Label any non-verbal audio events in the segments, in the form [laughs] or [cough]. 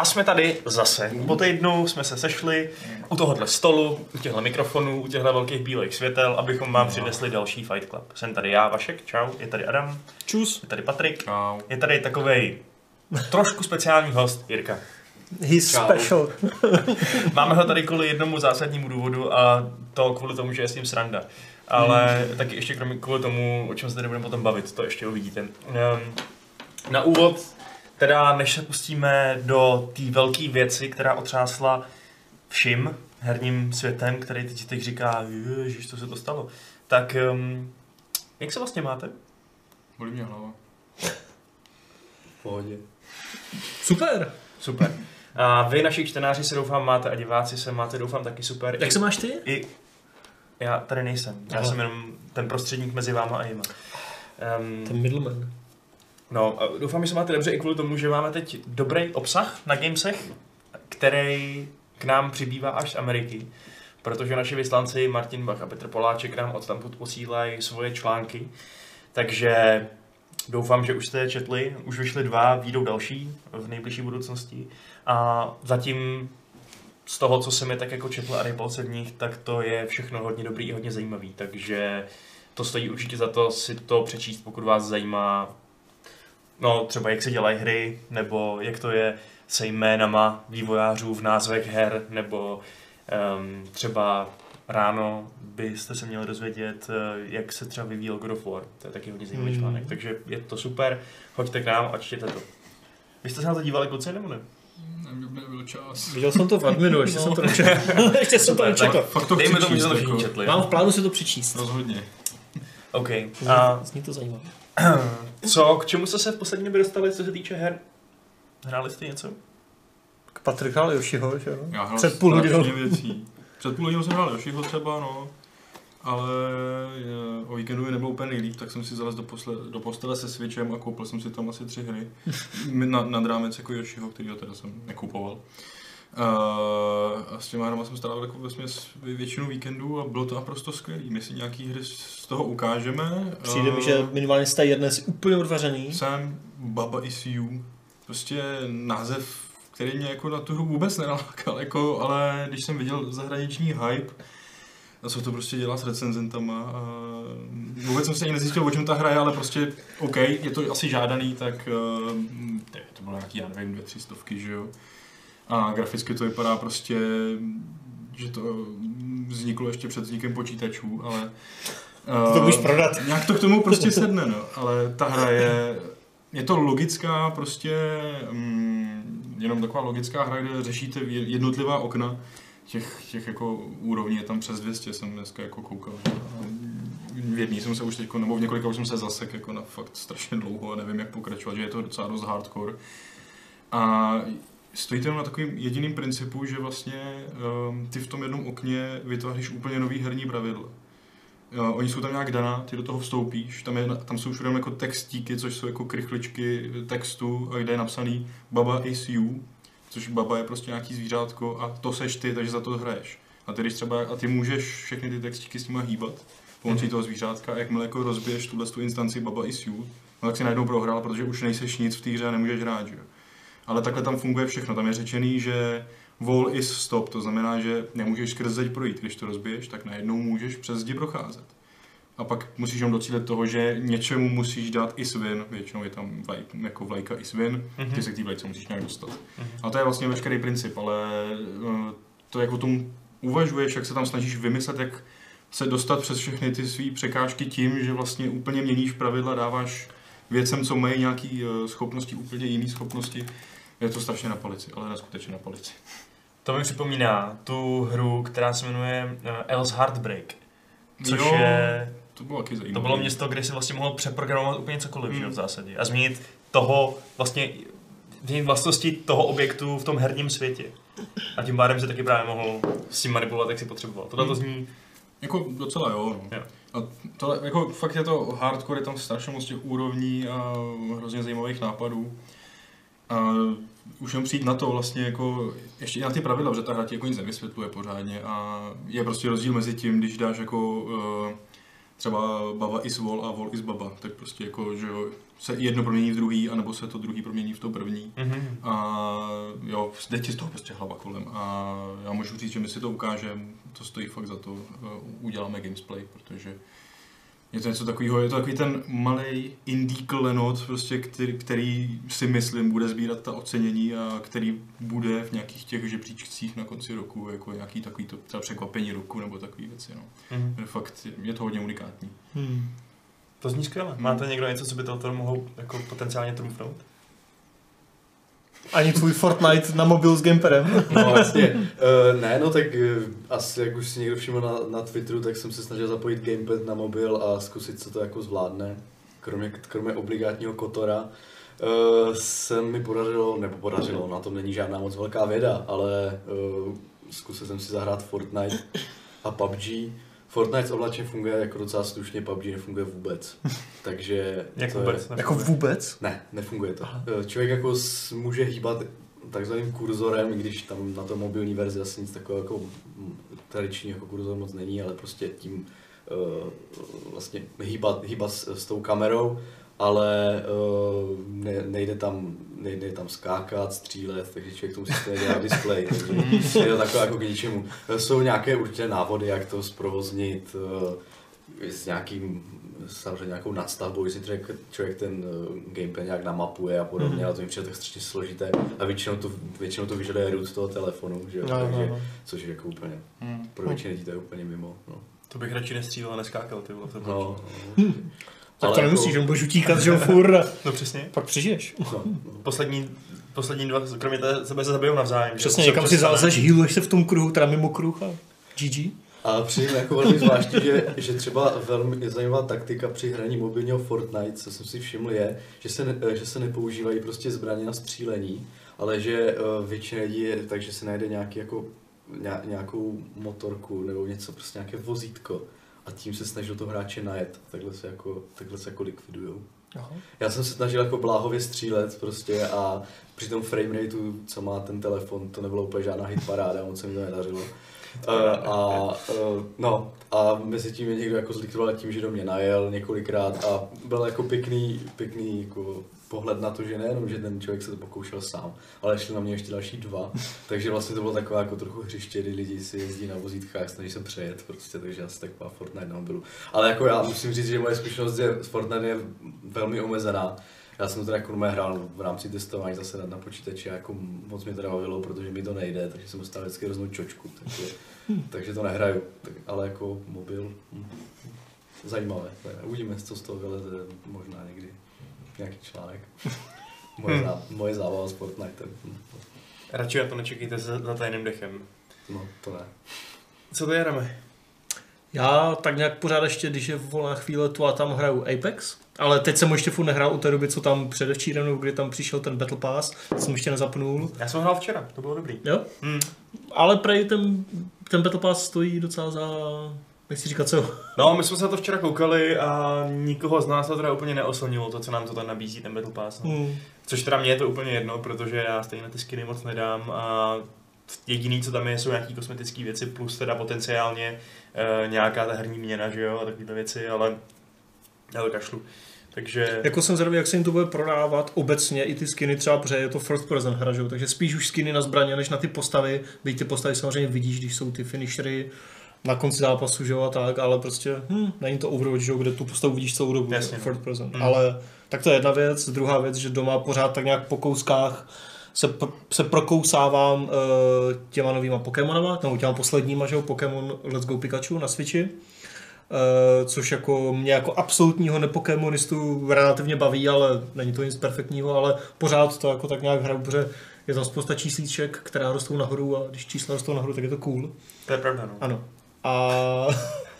A jsme tady zase. Po týdnu jsme se sešli u tohohle stolu, u těchto mikrofonů, u těchto velkých bílých světel, abychom vám přinesli další Fight Club. Jsem tady já, Vašek, čau, je tady Adam, Čus. je tady Patrik, Čau. je tady takovej trošku speciální host, Jirka. He's Čau. special. [laughs] Máme ho tady kvůli jednomu zásadnímu důvodu a to kvůli tomu, že je s ním sranda. Ale taky ještě kromě kvůli tomu, o čem se tady budeme potom bavit, to ještě uvidíte. Um, na úvod, teda než se pustíme do té velké věci, která otřásla vším herním světem, který teď, teď říká, ježiš, co se to stalo, tak um, jak se vlastně máte? Bolí mě hlava. V pohodě. Super. Super. A vy, naši čtenáři, se doufám máte a diváci se máte, doufám, taky super. Jak I- se máš ty? I já tady nejsem. Já Aha. jsem jenom ten prostředník mezi váma a jima. Um, Ten middleman. No, doufám, že se máte dobře i kvůli tomu, že máme teď dobrý obsah na Gamesech, který k nám přibývá až z Ameriky. Protože naši vyslanci Martin Bach a Petr Poláček nám odtamtud posílají svoje články. Takže doufám, že už jste je četli. Už vyšly dva, výjdou další v nejbližší budoucnosti. A zatím z toho, co jsem je tak jako četl a rejpal se v nich, tak to je všechno hodně dobrý i hodně zajímavý. Takže to stojí určitě za to si to přečíst, pokud vás zajímá no třeba jak se dělají hry, nebo jak to je se jménama vývojářů v názvech her, nebo um, třeba ráno byste se měli dozvědět, eh, jak se třeba vyvíjel God of War. To je taky hodně zajímavý Hmm. článek, takže je to super. Hoďte k nám a čtěte to. Vy jste se na to dívali kluci, nebo ne? Neměl nebyl čas. Viděl jsem to v adminu, ještě jsem to nečetl. [laughs] ještě jsem to nečetl. Dejme tomu, že to všichni jako. četli. Mám v plánu si to přečíst. Rozhodně. OK. A zní to zajímavé. [clears throat] co, k čemu jste se v poslední době dostali, co se týče her? Hráli jste něco? K Patrik hrál Yoshiho, že jo? Já hrál Před půl hodinou. věcí. Před půl hodinou jsem hrál Yoshiho třeba, no. Ale je, o víkendu mi nebylo úplně nejlíp, tak jsem si zalez do, posle, do postele se Switchem a koupil jsem si tam asi tři hry. [laughs] Na, nad rámec jako Yoshiho, kterýho teda jsem nekupoval. Uh, a s těma hrama jsem strávil jako vesměs většinu víkendu a bylo to naprosto skvělý. My si nějaký hry z toho ukážeme. Přijde mi, Eh, že minimálně z té jedné si úplně odvařený. Sam Baba is you. Prostě název, který mě jako na tu hru vůbec nenalákal, jako, ale když jsem viděl zahraniční hype, a co to prostě dělá s recenzentama. A vůbec jsem si ani nezjistil, o čem ta hra je, ale prostě OK, je to asi žádaný, tak uh, to bylo nějaký, já nevím, dvě, tři stovky, že jo. A graficky to vypadá prostě, že to vzniklo ještě před vznikem počítačů, ale... To eh, můžeš prodat. Nějak to k tomu prostě sedne, no. Ale ta hra je, je to logická prostě, mm, jenom taková logická hra, kde řešíte je- jednotlivá okna. Těch, těch jako úrovní je tam přes 200, jsem dneska jako koukal. V jedný jsem se už teď, nebo v několika už jsem se zasek jako na fakt strašně dlouho a nevím, jak pokračovat, že je to docela dost hardcore. A stojí to jenom na takovým jediným principu, že vlastně um, ty v tom jednom okně vytváříš úplně nový herní pravidla. Jo, oni jsou tam nějak daná, ty do toho vstoupíš, tam, je, tam jsou všude jako textíky, což jsou jako krychličky textu, a kde je napsaný Baba is you, což Baba je prostě nějaký zvířátko a to seš ty, takže za to hraješ. A ty, když třeba, a ty můžeš všechny ty textíky s nima hýbat pomocí toho zvířátka a jakmile jako rozbiješ tuhle tu instanci Baba is you, no tak si najednou prohrál, protože už nejseš nic v té hře a nemůžeš hrát, že jo. Ale takhle tam funguje všechno, tam je řečený, že wall is stop, to znamená, že nemůžeš skrz zeď projít, když to rozbiješ, tak najednou můžeš přes zdi procházet. A pak musíš jenom docílit toho, že něčemu musíš dát i svin, většinou je tam vlaj, jako vlajka i svin, Mhm. ty se k té vlajce musíš nějak dostat. Mhm. A to je vlastně veškerý princip, ale eh, to, jak o tom uvažuješ, jak se tam snažíš vymyslet, jak se dostat přes všechny ty své překážky tím, že vlastně úplně měníš pravidla, dáváš věcem, co mají nějaké schopnosti, úplně jiné schopnosti, je to strašně na palici, ale neskutečně na palici. To mi připomíná tu hru, která se jmenuje uh, Else Heartbreak. Což Jo, je, To bylo taky zajímavé. to bylo město, kde si vlastně mohl přeprogramovat úplně cokoliv, že jo, v Hmm. zásadě. A změnit toho vlastně, vlastnosti toho objektu v tom herním světě. A tím pádem se taky právě mohl s tím manipulovat, jak si potřeboval. Tohle to Hmm. zní, Jako docela jo, no. Jo. A tohle, jako fakt je to hardcore, je tam strašně moc těch úrovní a hrozně zajímavých nápadů. A už jenom přijít na to vlastně jako, ještě i na ty pravidla, že ta hra ti jako nic nevysvětluje pořádně a je prostě rozdíl mezi tím, když dáš jako uh, třeba baba is vol a vol is baba, tak prostě jako, že jo, se jedno promění v druhý, anebo se to druhý promění v to první. Mhm. A jo, jde ti z toho prostě hlava kolem. A já můžu říct, že my si to ukážeme, to stojí fakt za to, eh, uděláme gamesplay, protože je to něco takového, je to takový ten malý indie klenot, prostě, který, který, si myslím bude sbírat ta ocenění a který bude v nějakých těch žebříčcích na konci roku, jako nějaký takový to třeba překvapení roku nebo takový věci. No. Je Fakt je to hodně unikátní. Hmm. To zní skvěle. Máte někdo něco, co by to mohou jako potenciálně trumfnout? Ani tvůj Fortnite na mobil s gamepadem. No vlastně, uh, ne, no tak uh, asi jak už si někdo všiml na, na Twitteru, tak jsem se snažil zapojit gamepad na mobil a zkusit, co to jako zvládne. Kromě, kromě obligátního kotora uh, se mi podařilo, nebo podařilo, na tom není žádná moc velká věda, ale uh, zkusil jsem si zahrát Fortnite a PUBG. Fortnite s ovlačem funguje jako docela slušně, PUBG nefunguje vůbec. [laughs] Takže Jak to vůbec? Je, jako vůbec? ne, nefunguje to. Eh, Člověk jako s- může hýbat takzvaným kurzorem, i když tam na to mobilní verzi asi nic takového jako tradiční jako kurzor moc není, ale prostě tím uh, vlastně hýbat, hýbat s, s tou kamerou, ale uh, ne, nejde, tam, nejde tam skákat, střílet, takže člověk to musí stejně dělat display, takže je to takové jako k ničemu. Jsou nějaké určité návody, jak to zprovoznit uh, s nějakým samozřejmě nějakou nadstavbou, jestli člověk, člověk ten uh, gameplay nějak namapuje a podobně, Mhm. ale to mi přijde tak strašně složité a většinou to, většinou to vyžaduje root toho telefonu, že No, no, takže, no. což je jako úplně, Hmm. pro většinu lidí to je úplně mimo, no. To bych radši nestřílel a neskákal, ty vole. To bylo. no, no. Tak to Ale nemusíš, jako- on budeš utíkat, že jo, furt. [laughs] no přesně. Pak přežiješ. No. Poslední, poslední dva, kromě té, sebe se zabijou navzájem. že? Přesně, někam si zalezeš, healuješ se v tom kruhu, teda mimo kruh a GG. A přijde jako velmi zvláštní, že, že třeba velmi zajímavá taktika při hraní mobilního Fortnite, co jsem si všiml, je, že se, ne, že se nepoužívají prostě zbraně na střílení, ale že uh, většina lidí je tak, že se najde nějaký jako, ně, nějakou motorku nebo něco, prostě nějaké vozítko a tím se snažil to hráče najet. Takhle se jako, takhle se jako likvidujou. Aha. Já jsem se snažil jako bláhově střílet prostě a při tom frame rateu, co má ten telefon, to nebylo úplně žádná hit paráda, moc se mi to nedařilo. Uh, a, uh, no, a mezi tím mě někdo jako zlikvidoval tím, že do mě najel několikrát a byl jako pěkný, pěkný jako pohled na to, že nejenom, že ten člověk se to pokoušel sám, ale šli na mě ještě další dva, [laughs] takže vlastně to bylo takové jako trochu hřiště, kdy lidi si jezdí na vozítkách, snaží se přejet prostě, takže asi taková Fortnite na mobilu. Ale jako já musím říct, že moje zkušenost je, s Fortnite je velmi omezená. Já jsem to teda jako hrál v rámci testování zase na, na počítači a jako moc mě to nebavilo, protože mi to nejde, takže jsem dostal vždycky hroznou čočku, takže, [laughs] takže to nehraju. Tak, ale jako mobil, hm, zajímavé. Tak Uvidíme, co z toho vyleze, možná někdy nějaký článek. [laughs] Moje, zá, moje zábava s Fortnitem. Hm, Radši na to nečekejte za, za tajným dechem. No, to ne. Co to jedeme? Já tak nějak pořád ještě, když je volná chvíle tu a tam hraju Apex, ale teď jsem ho ještě furt nehrál u té doby, co tam předevčírem, nebo kdy tam přišel ten Battle Pass, jsem ještě nezapnul. Já jsem hrál včera, to bylo dobrý. Jo? Hmm. Ale prej ten, ten Battle Pass stojí docela za, nechci říkat co. No, my jsme se na to včera koukali a nikoho z nás to teda úplně neoslnilo, to, co nám to tam nabízí, ten Battle Pass. No. Hmm. Což teda mě je to úplně jedno, protože já stejně na ty skiny moc nedám a jediný, co tam je, jsou nějaký kosmetické věci, plus teda potenciálně e, nějaká ta herní měna, že jo, a takovéhle věci, ale já to kašlu. Takže Jako jsem zvědavý, jak se jim to bude prodávat obecně i ty skiny třeba, protože je to first person hra, že? jo? takže spíš už skiny na zbraně, než na ty postavy, byť ty postavy samozřejmě vidíš, když jsou ty finishery na konci zápasu, že jo, a tak, ale prostě, hm, není to Overwatch, že jo, kde tu postavu vidíš celou dobu, Jasně. Jasně. first person. Mm. Ale tak to je jedna věc, druhá věc, že doma pořád tak nějak po kouskách se, pr- se prokousávám uh, těma novýma Pokémonama, nebo těma posledníma, že jo, Pokémon Let's Go Pikachu na Switchi. Uh, což jako mě jako absolutního nepokemonistu relativně baví, ale není to nic perfektního, ale pořád to jako tak nějak hraju, protože je tam spousta číslíček, která rostou nahoru a když čísla rostou nahoru, tak je to cool. to je pravda, no. Ano. A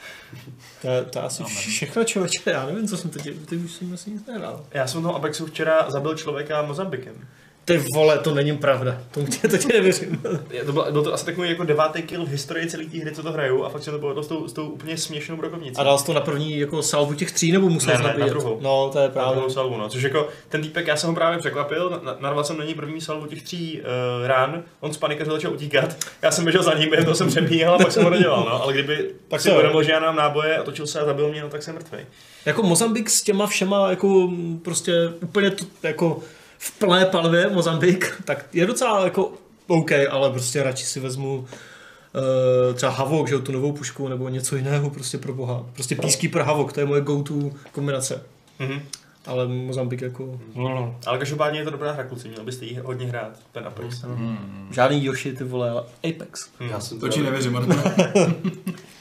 [laughs] to to asi všechno člověče, já nevím, co jsem teď, ty už jsem asi nic nehrál. Já jsem v tom Apexu včera zabil člověka Mozambikem. Ty vole, to není pravda. To, tě, to tě nevěřím. Je- To byl, byl to asi takový jako devátý kill v historii celé té hry, co to hrajou a fakt se to povedlo s tou, s tou úplně směšnou brokovnicí. A dal jsi to na první jako salvu těch tří, nebo musel Ne, jsi ne, na nabíjet? druhou. No, to je Na právě. druhou salvu, no. Což jako ten týpek, já jsem ho právě překvapil, na- na- narval jsem na něj první salvu těch tří uh, rán, on z panikaře začal utíkat, já jsem běžel za ním, toho jsem přebíhal a pak jsem ho dodělal, no. Ale kdyby Tak si to uvědomil, že já mám náboje a točil se a zabil mě, no tak jsem mrtvý. Jako Mozambik s těma všema, jako prostě úplně to, jako v plné palvě Mozambik, [laughs] tak je docela jako OK, ale prostě radši si vezmu uh, třeba Havok, že jo, tu novou pušku, nebo něco jiného, prostě pro boha. Prostě Peacekeeper Havok, to je moje go-to kombinace. Mhm. Ale Mozambik jako... No. Ale každopádně je to dobrá hra, kluci, měl byste jí hodně hrát, ten Apex. Hmm. Žádný Yoshi, ty vole, ale Apex. Hm. Já jsem To ti teda- nevěřím, Martin. [laughs]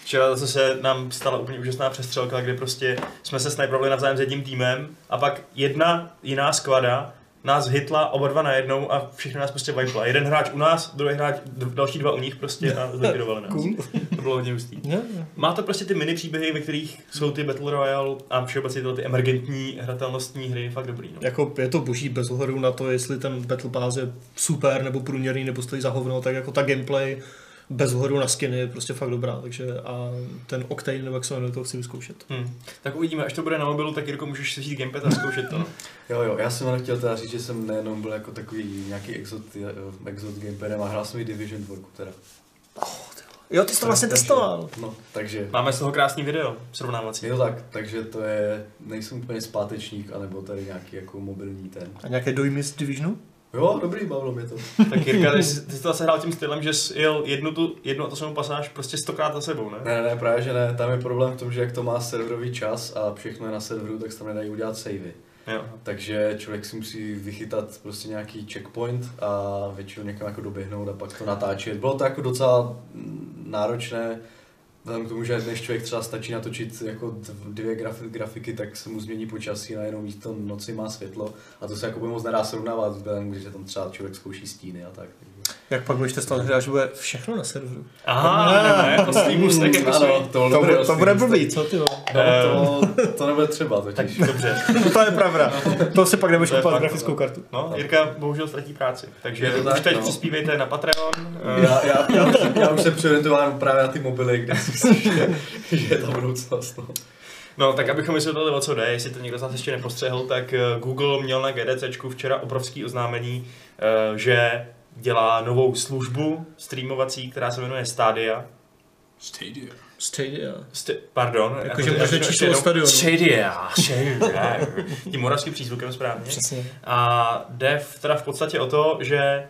Včera zase nám stala úplně úžasná přestřelka, kdy prostě jsme se snajprovali navzájem s jedním týmem a pak jedna jiná skvada nás hitla oba dva najednou a všechno nás prostě vajpla. Jeden hráč u nás, druhý hráč, další dva u nich prostě a [laughs] zlikvidovali nás. Cool. To bylo hodně hustý. Má to prostě ty mini příběhy, ve kterých jsou ty Battle Royale a všeobecně ty emergentní hratelnostní hry fakt dobrý. No. Jako je to boží bez ohledu na to, jestli ten Battle Pass je super nebo průměrný nebo stojí za hovno, tak jako ta gameplay bez ohledu na skiny je prostě fakt dobrá, takže a ten Octane nebo jak se jmenuje, to chci vyzkoušet. Hm. Tak uvidíme, až to bude na mobilu, tak Jirko můžeš si vzít gamepad a zkoušet to. [laughs] Jo, jo, já jsem ale chtěl teda říct, že jsem nejenom byl jako takový nějaký exot, eh, exot gamepadem a hrál jsem i Division 2 teda. Jo, ty jsi to vlastně Takže- testoval. No, takže Máme z toho krásný video srovnávací. je to tak, takže to je, nejsem úplně zpátečník, anebo tady nějaký jako mobilní ten. A nějaké dojmy z Divisionu? Jo, dobrý, bavilo mě to. [laughs] Tak Jirka, ty, jsi- ty jsi to zase hrál tím stylem, že jsi jel jednu, tu, jednu a to samou pasáž prostě stokrát za sebou, ne? Ne, ne, právě že ne, tam je problém v tom, že jak to má serverový čas a všechno je na serveru, tak se tam nedají udělat savey. Jo. Takže člověk si musí vychytat prostě nějaký checkpoint a většinou někam jako doběhnout a pak to natáčet. Bylo to jako docela náročné, vzhledem k tomu, že než člověk třeba stačí natočit jako dv- dvě grafi- grafiky, tak se mu změní počasí a jenom místo noci má světlo a to se jako moc nedá srovnávat, vzhledem, když tam třeba člověk zkouší stíny a tak. Jak pak budeš testovat hry, až bude všechno na serveru? Aha, ne, ne, jako svý můstek jako. [laughs] Ano, to, To, bude, to bude blbý, co ty vole? No, [laughs] to, to nebude třeba Tak totiž. [laughs] dobře. To je pravda. To si pak nebudeš To kupovat grafickou kartu. No, Jirka bohužel ztratí práci. Takže Je to už tak, teď no. přispívejte na Patreon. Já, já, já, už, já už jsem přeorientován právě na ty mobily, kde si myslím, že, že je ta budoucnost. No. No, tak abychom vysvětlili, o co jde, jestli to někdo z nás ještě nepostřehl, tak eh, Google měl na GDCčku včera obrovský oznámení, eh, že dělá novou službu streamovací, která se jmenuje Stadia. Stadia. Stadia. St- pardon. Jakože jako- může ještě číslo stadionu. Stadia. [laughs] Stadia. Tím moravským přízvukem správně. Přesně. A jde v, teda v podstatě o to, že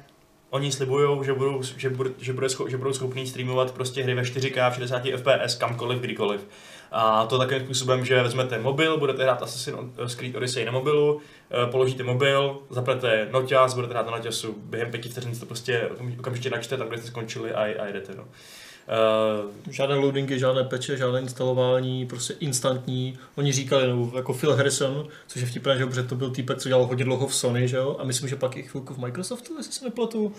oni slibují, že budou, že, bude, že, bude scho, že budou schopní streamovat prostě hry ve 4K v 60 FPS kamkoliv, kdykoliv. A to takovým způsobem, že vezmete mobil, budete hrát Assassin's Creed Odyssey na mobilu, eh, položíte mobil, zaplete noťaz, budete hrát na noťasu, během pěti vteřin to prostě okam- okamžitě načte tam, kde jste skončili a, a jedete. No. Uh, Žádné loadingy, žádné peče, žádné instalování, prostě instantní. Oni říkali, nebo jako Phil Harrison, což je vtipné, že protože to byl týpek, co dělal hodně dlouho v Sony, že jo, a myslím, že pak i chvilku v Microsoftu, jestli se nepletu,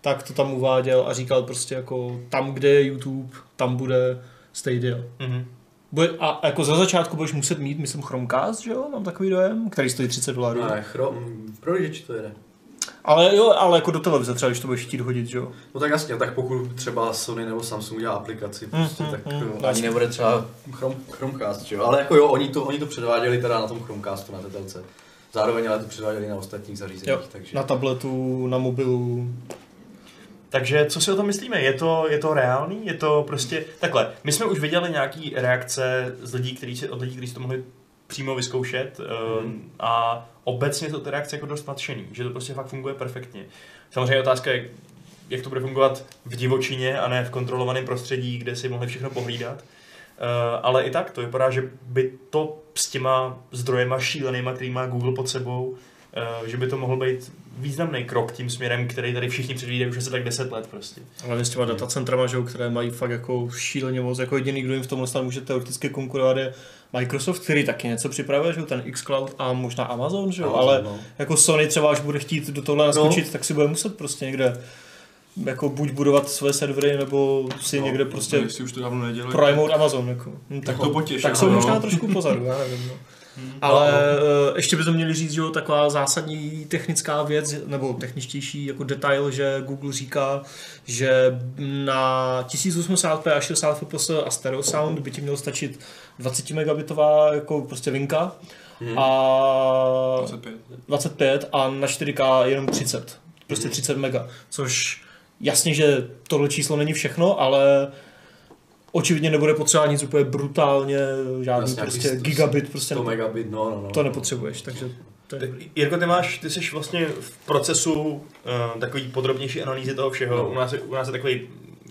tak to tam uváděl a říkal prostě jako tam, kde je YouTube, tam bude Stadia. mhm. Bude, a jako za začátku budeš muset mít, myslím, Chromecast, že jo, mám takový dojem, který stojí 30 dolarů. Ne, chrom, v prohlížeči to jede. Ale jo, ale jako do televize třeba, když to budeš chtít hodit, že jo. No tak jasně, tak pokud třeba Sony nebo Samsung dělá aplikaci, prostě, Mm, tak mm, ani jasně. nebude třeba Chrome, Chromecast, že jo? Ale jako jo, oni to, oni to předváděli teda na tom Chromecastu, na té telce. Zároveň ale to předváděli na ostatních zařízeních, Jo, takže... Na tabletu, na mobilu. Takže co si o tom myslíme? Je to, je to reálný? Je to prostě takhle. My jsme už viděli nějaký reakce z lidí, kteří si, od lidí, kteří si to mohli přímo vyzkoušet mm. Mhm. a obecně jsou ty reakce jako dost nadšený, že to prostě fakt funguje perfektně. Samozřejmě otázka je, jak to bude fungovat v divočině a ne v kontrolovaném prostředí, kde si mohli všechno pohlídat. Uh, ale i tak to vypadá, že by to s těma zdrojema šílenýma, který má Google pod sebou, uh, že by to mohl být významný krok tím směrem, který tady všichni předvídají už asi tak 10 let prostě. Ale s těma datacentrama, že jo, které mají fakt jako šíleně moc, jako jediný, kdo jim v tomhle stanu může teoreticky konkurovat je Microsoft, který taky něco připravuje, že jo, ten xCloud a možná Amazon, že jo, Amazon, ale no. jako Sony třeba, až bude chtít do tohle naskočit, no. tak si bude muset prostě někde jako buď budovat své servery, nebo si No, prostě někde prostě Jestli už to dávno nedělají. projmout Amazon, jako. Hm, Tak to potěš, Tak jsou no. možná trošku pozadu, já nevím, no. Ale eh, ještě bychom měli říct, že jo, taková zásadní technická věc, nebo techničtější jako detail, že Google říká, že na 1080p a 60 fps a stereo sound by ti mělo stačit 20 megabitová jako prostě linka a 25. 25 a na 4K jenom 30. Prostě 30 mega, což jasně, že tohle číslo není všechno, ale očividně nebude potřeba nic úplně brutálně, žádný Jasně, prostě nějaký gigabit, prostě 100 megabit, no, no, no. to nepotřebuješ, takže to je Jirko, ty máš, ty jsi vlastně v procesu uh, takový podrobnější analýzy toho všeho. No. U, nás je, u nás je takový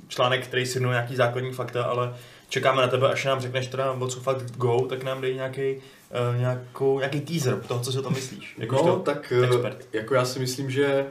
článek, který shrnuje nějaký základní fakta, ale čekáme na tebe, až nám řekneš teda, o co fakt go, tak nám dej nějaký, uh, nějakou, nějaký teaser toho, co si o tom myslíš. No, Jakožto tak expert. eh, jako já si myslím, že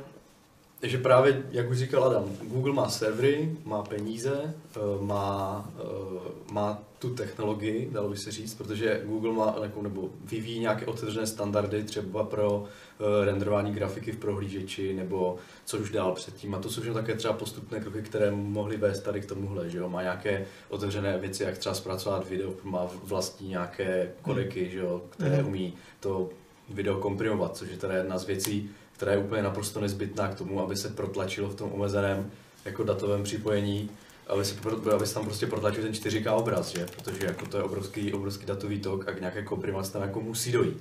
že právě, jak už říkal Adam, Google má servery, má peníze, eh, má, eh, má tu technologii, dalo by se říct, protože Google má nebo vyvíjí nějaké otevřené standardy třeba pro eh, renderování grafiky v prohlížeči, nebo co už dál předtím. A to jsou všechno také třeba postupné kroky, které mohly vést tady k tomuhle, že jo? Má nějaké otevřené věci, jak třeba zpracovat video, má vlastní nějaké kodeky, že jo, které Mhm. umí to video komprimovat, což je teda jedna z věcí, která je úplně naprosto nezbytná k tomu, aby se protlačilo v tom omezeném jako datovém připojení, aby se, aby se tam prostě protlačil ten 4K obraz, že? protože jako to je obrovský, obrovský datový tok a k nějaké komprimaci tam jako musí dojít.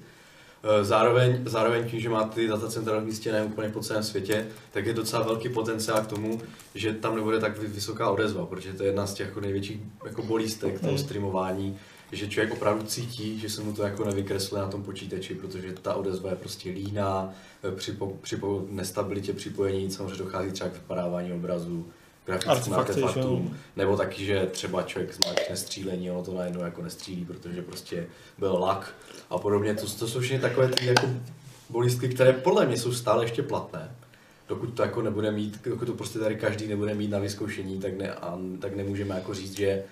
Eh, Zároveň, zároveň tím, že má ty datacentra rozmístěné úplně po celém světě, tak je docela velký potenciál k tomu, že tam nebude tak vy- vysoká odezva, protože to je jedna z těch jako největších jako bolístek toho Mm. streamování, že člověk opravdu cítí, že se mu to jako nevykresluje na tom počítači, protože ta odezva je prostě líná, eh, při, po, při po nestabilitě připojení samozřejmě dochází třeba k vypadávání obrazu, grafickým artefaktům, nebo taky, že třeba člověk zmáčkne střílení, ono to najednou jako nestřílí, protože prostě byl lak a podobně. To, to jsou všechny takové ty jako bolístky, které podle mě jsou stále ještě platné. Dokud to jako nebude mít, dokud to prostě tady každý nebude mít na vyzkoušení, tak, ne, a, tak nemůžeme jako říct, že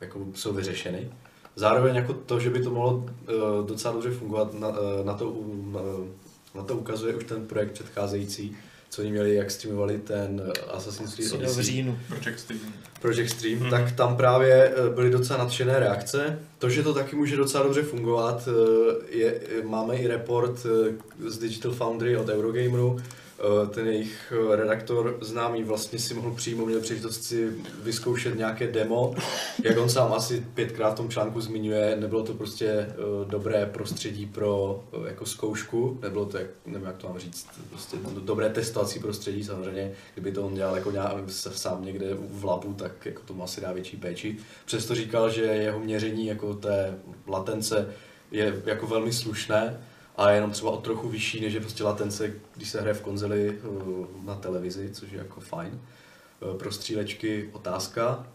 jako jsou vyřešeny. Zároveň jako to, že by to mohlo uh, docela dobře fungovat, na, uh, na, to, uh, na, to ukazuje už ten projekt předcházející, co oni měli, jak streamovali ten eh, Assassin's Creed co v Odyssey. říjnu. Project Steam. Project Stream, Mhm. tak tam právě byly docela nadšené reakce. To, že to taky může docela dobře fungovat, je, máme i report z Digital Foundry od Eurogameru. Eh, Ten jejich eh, redaktor známý vlastně si mohl přímo, měl příležitost si vyzkoušet nějaké demo. Jak on sám asi pětkrát v tom článku zmiňuje, nebylo to prostě eh, dobré prostředí pro jako zkoušku, nebylo to, jak, nevím jak to mám říct, prostě do- dobré testovací prostředí samozřejmě, kdyby to on dělal jako nějak, sám někde v labu, tak jako tomu asi dá větší péči. Přesto říkal, že jeho měření jako té latence je jako velmi slušné a je jenom třeba o trochu vyšší, než je prostě latence, když se hraje v konzoli eh, na televizi, což je jako fajn. Eh, Pro střílečky otázka,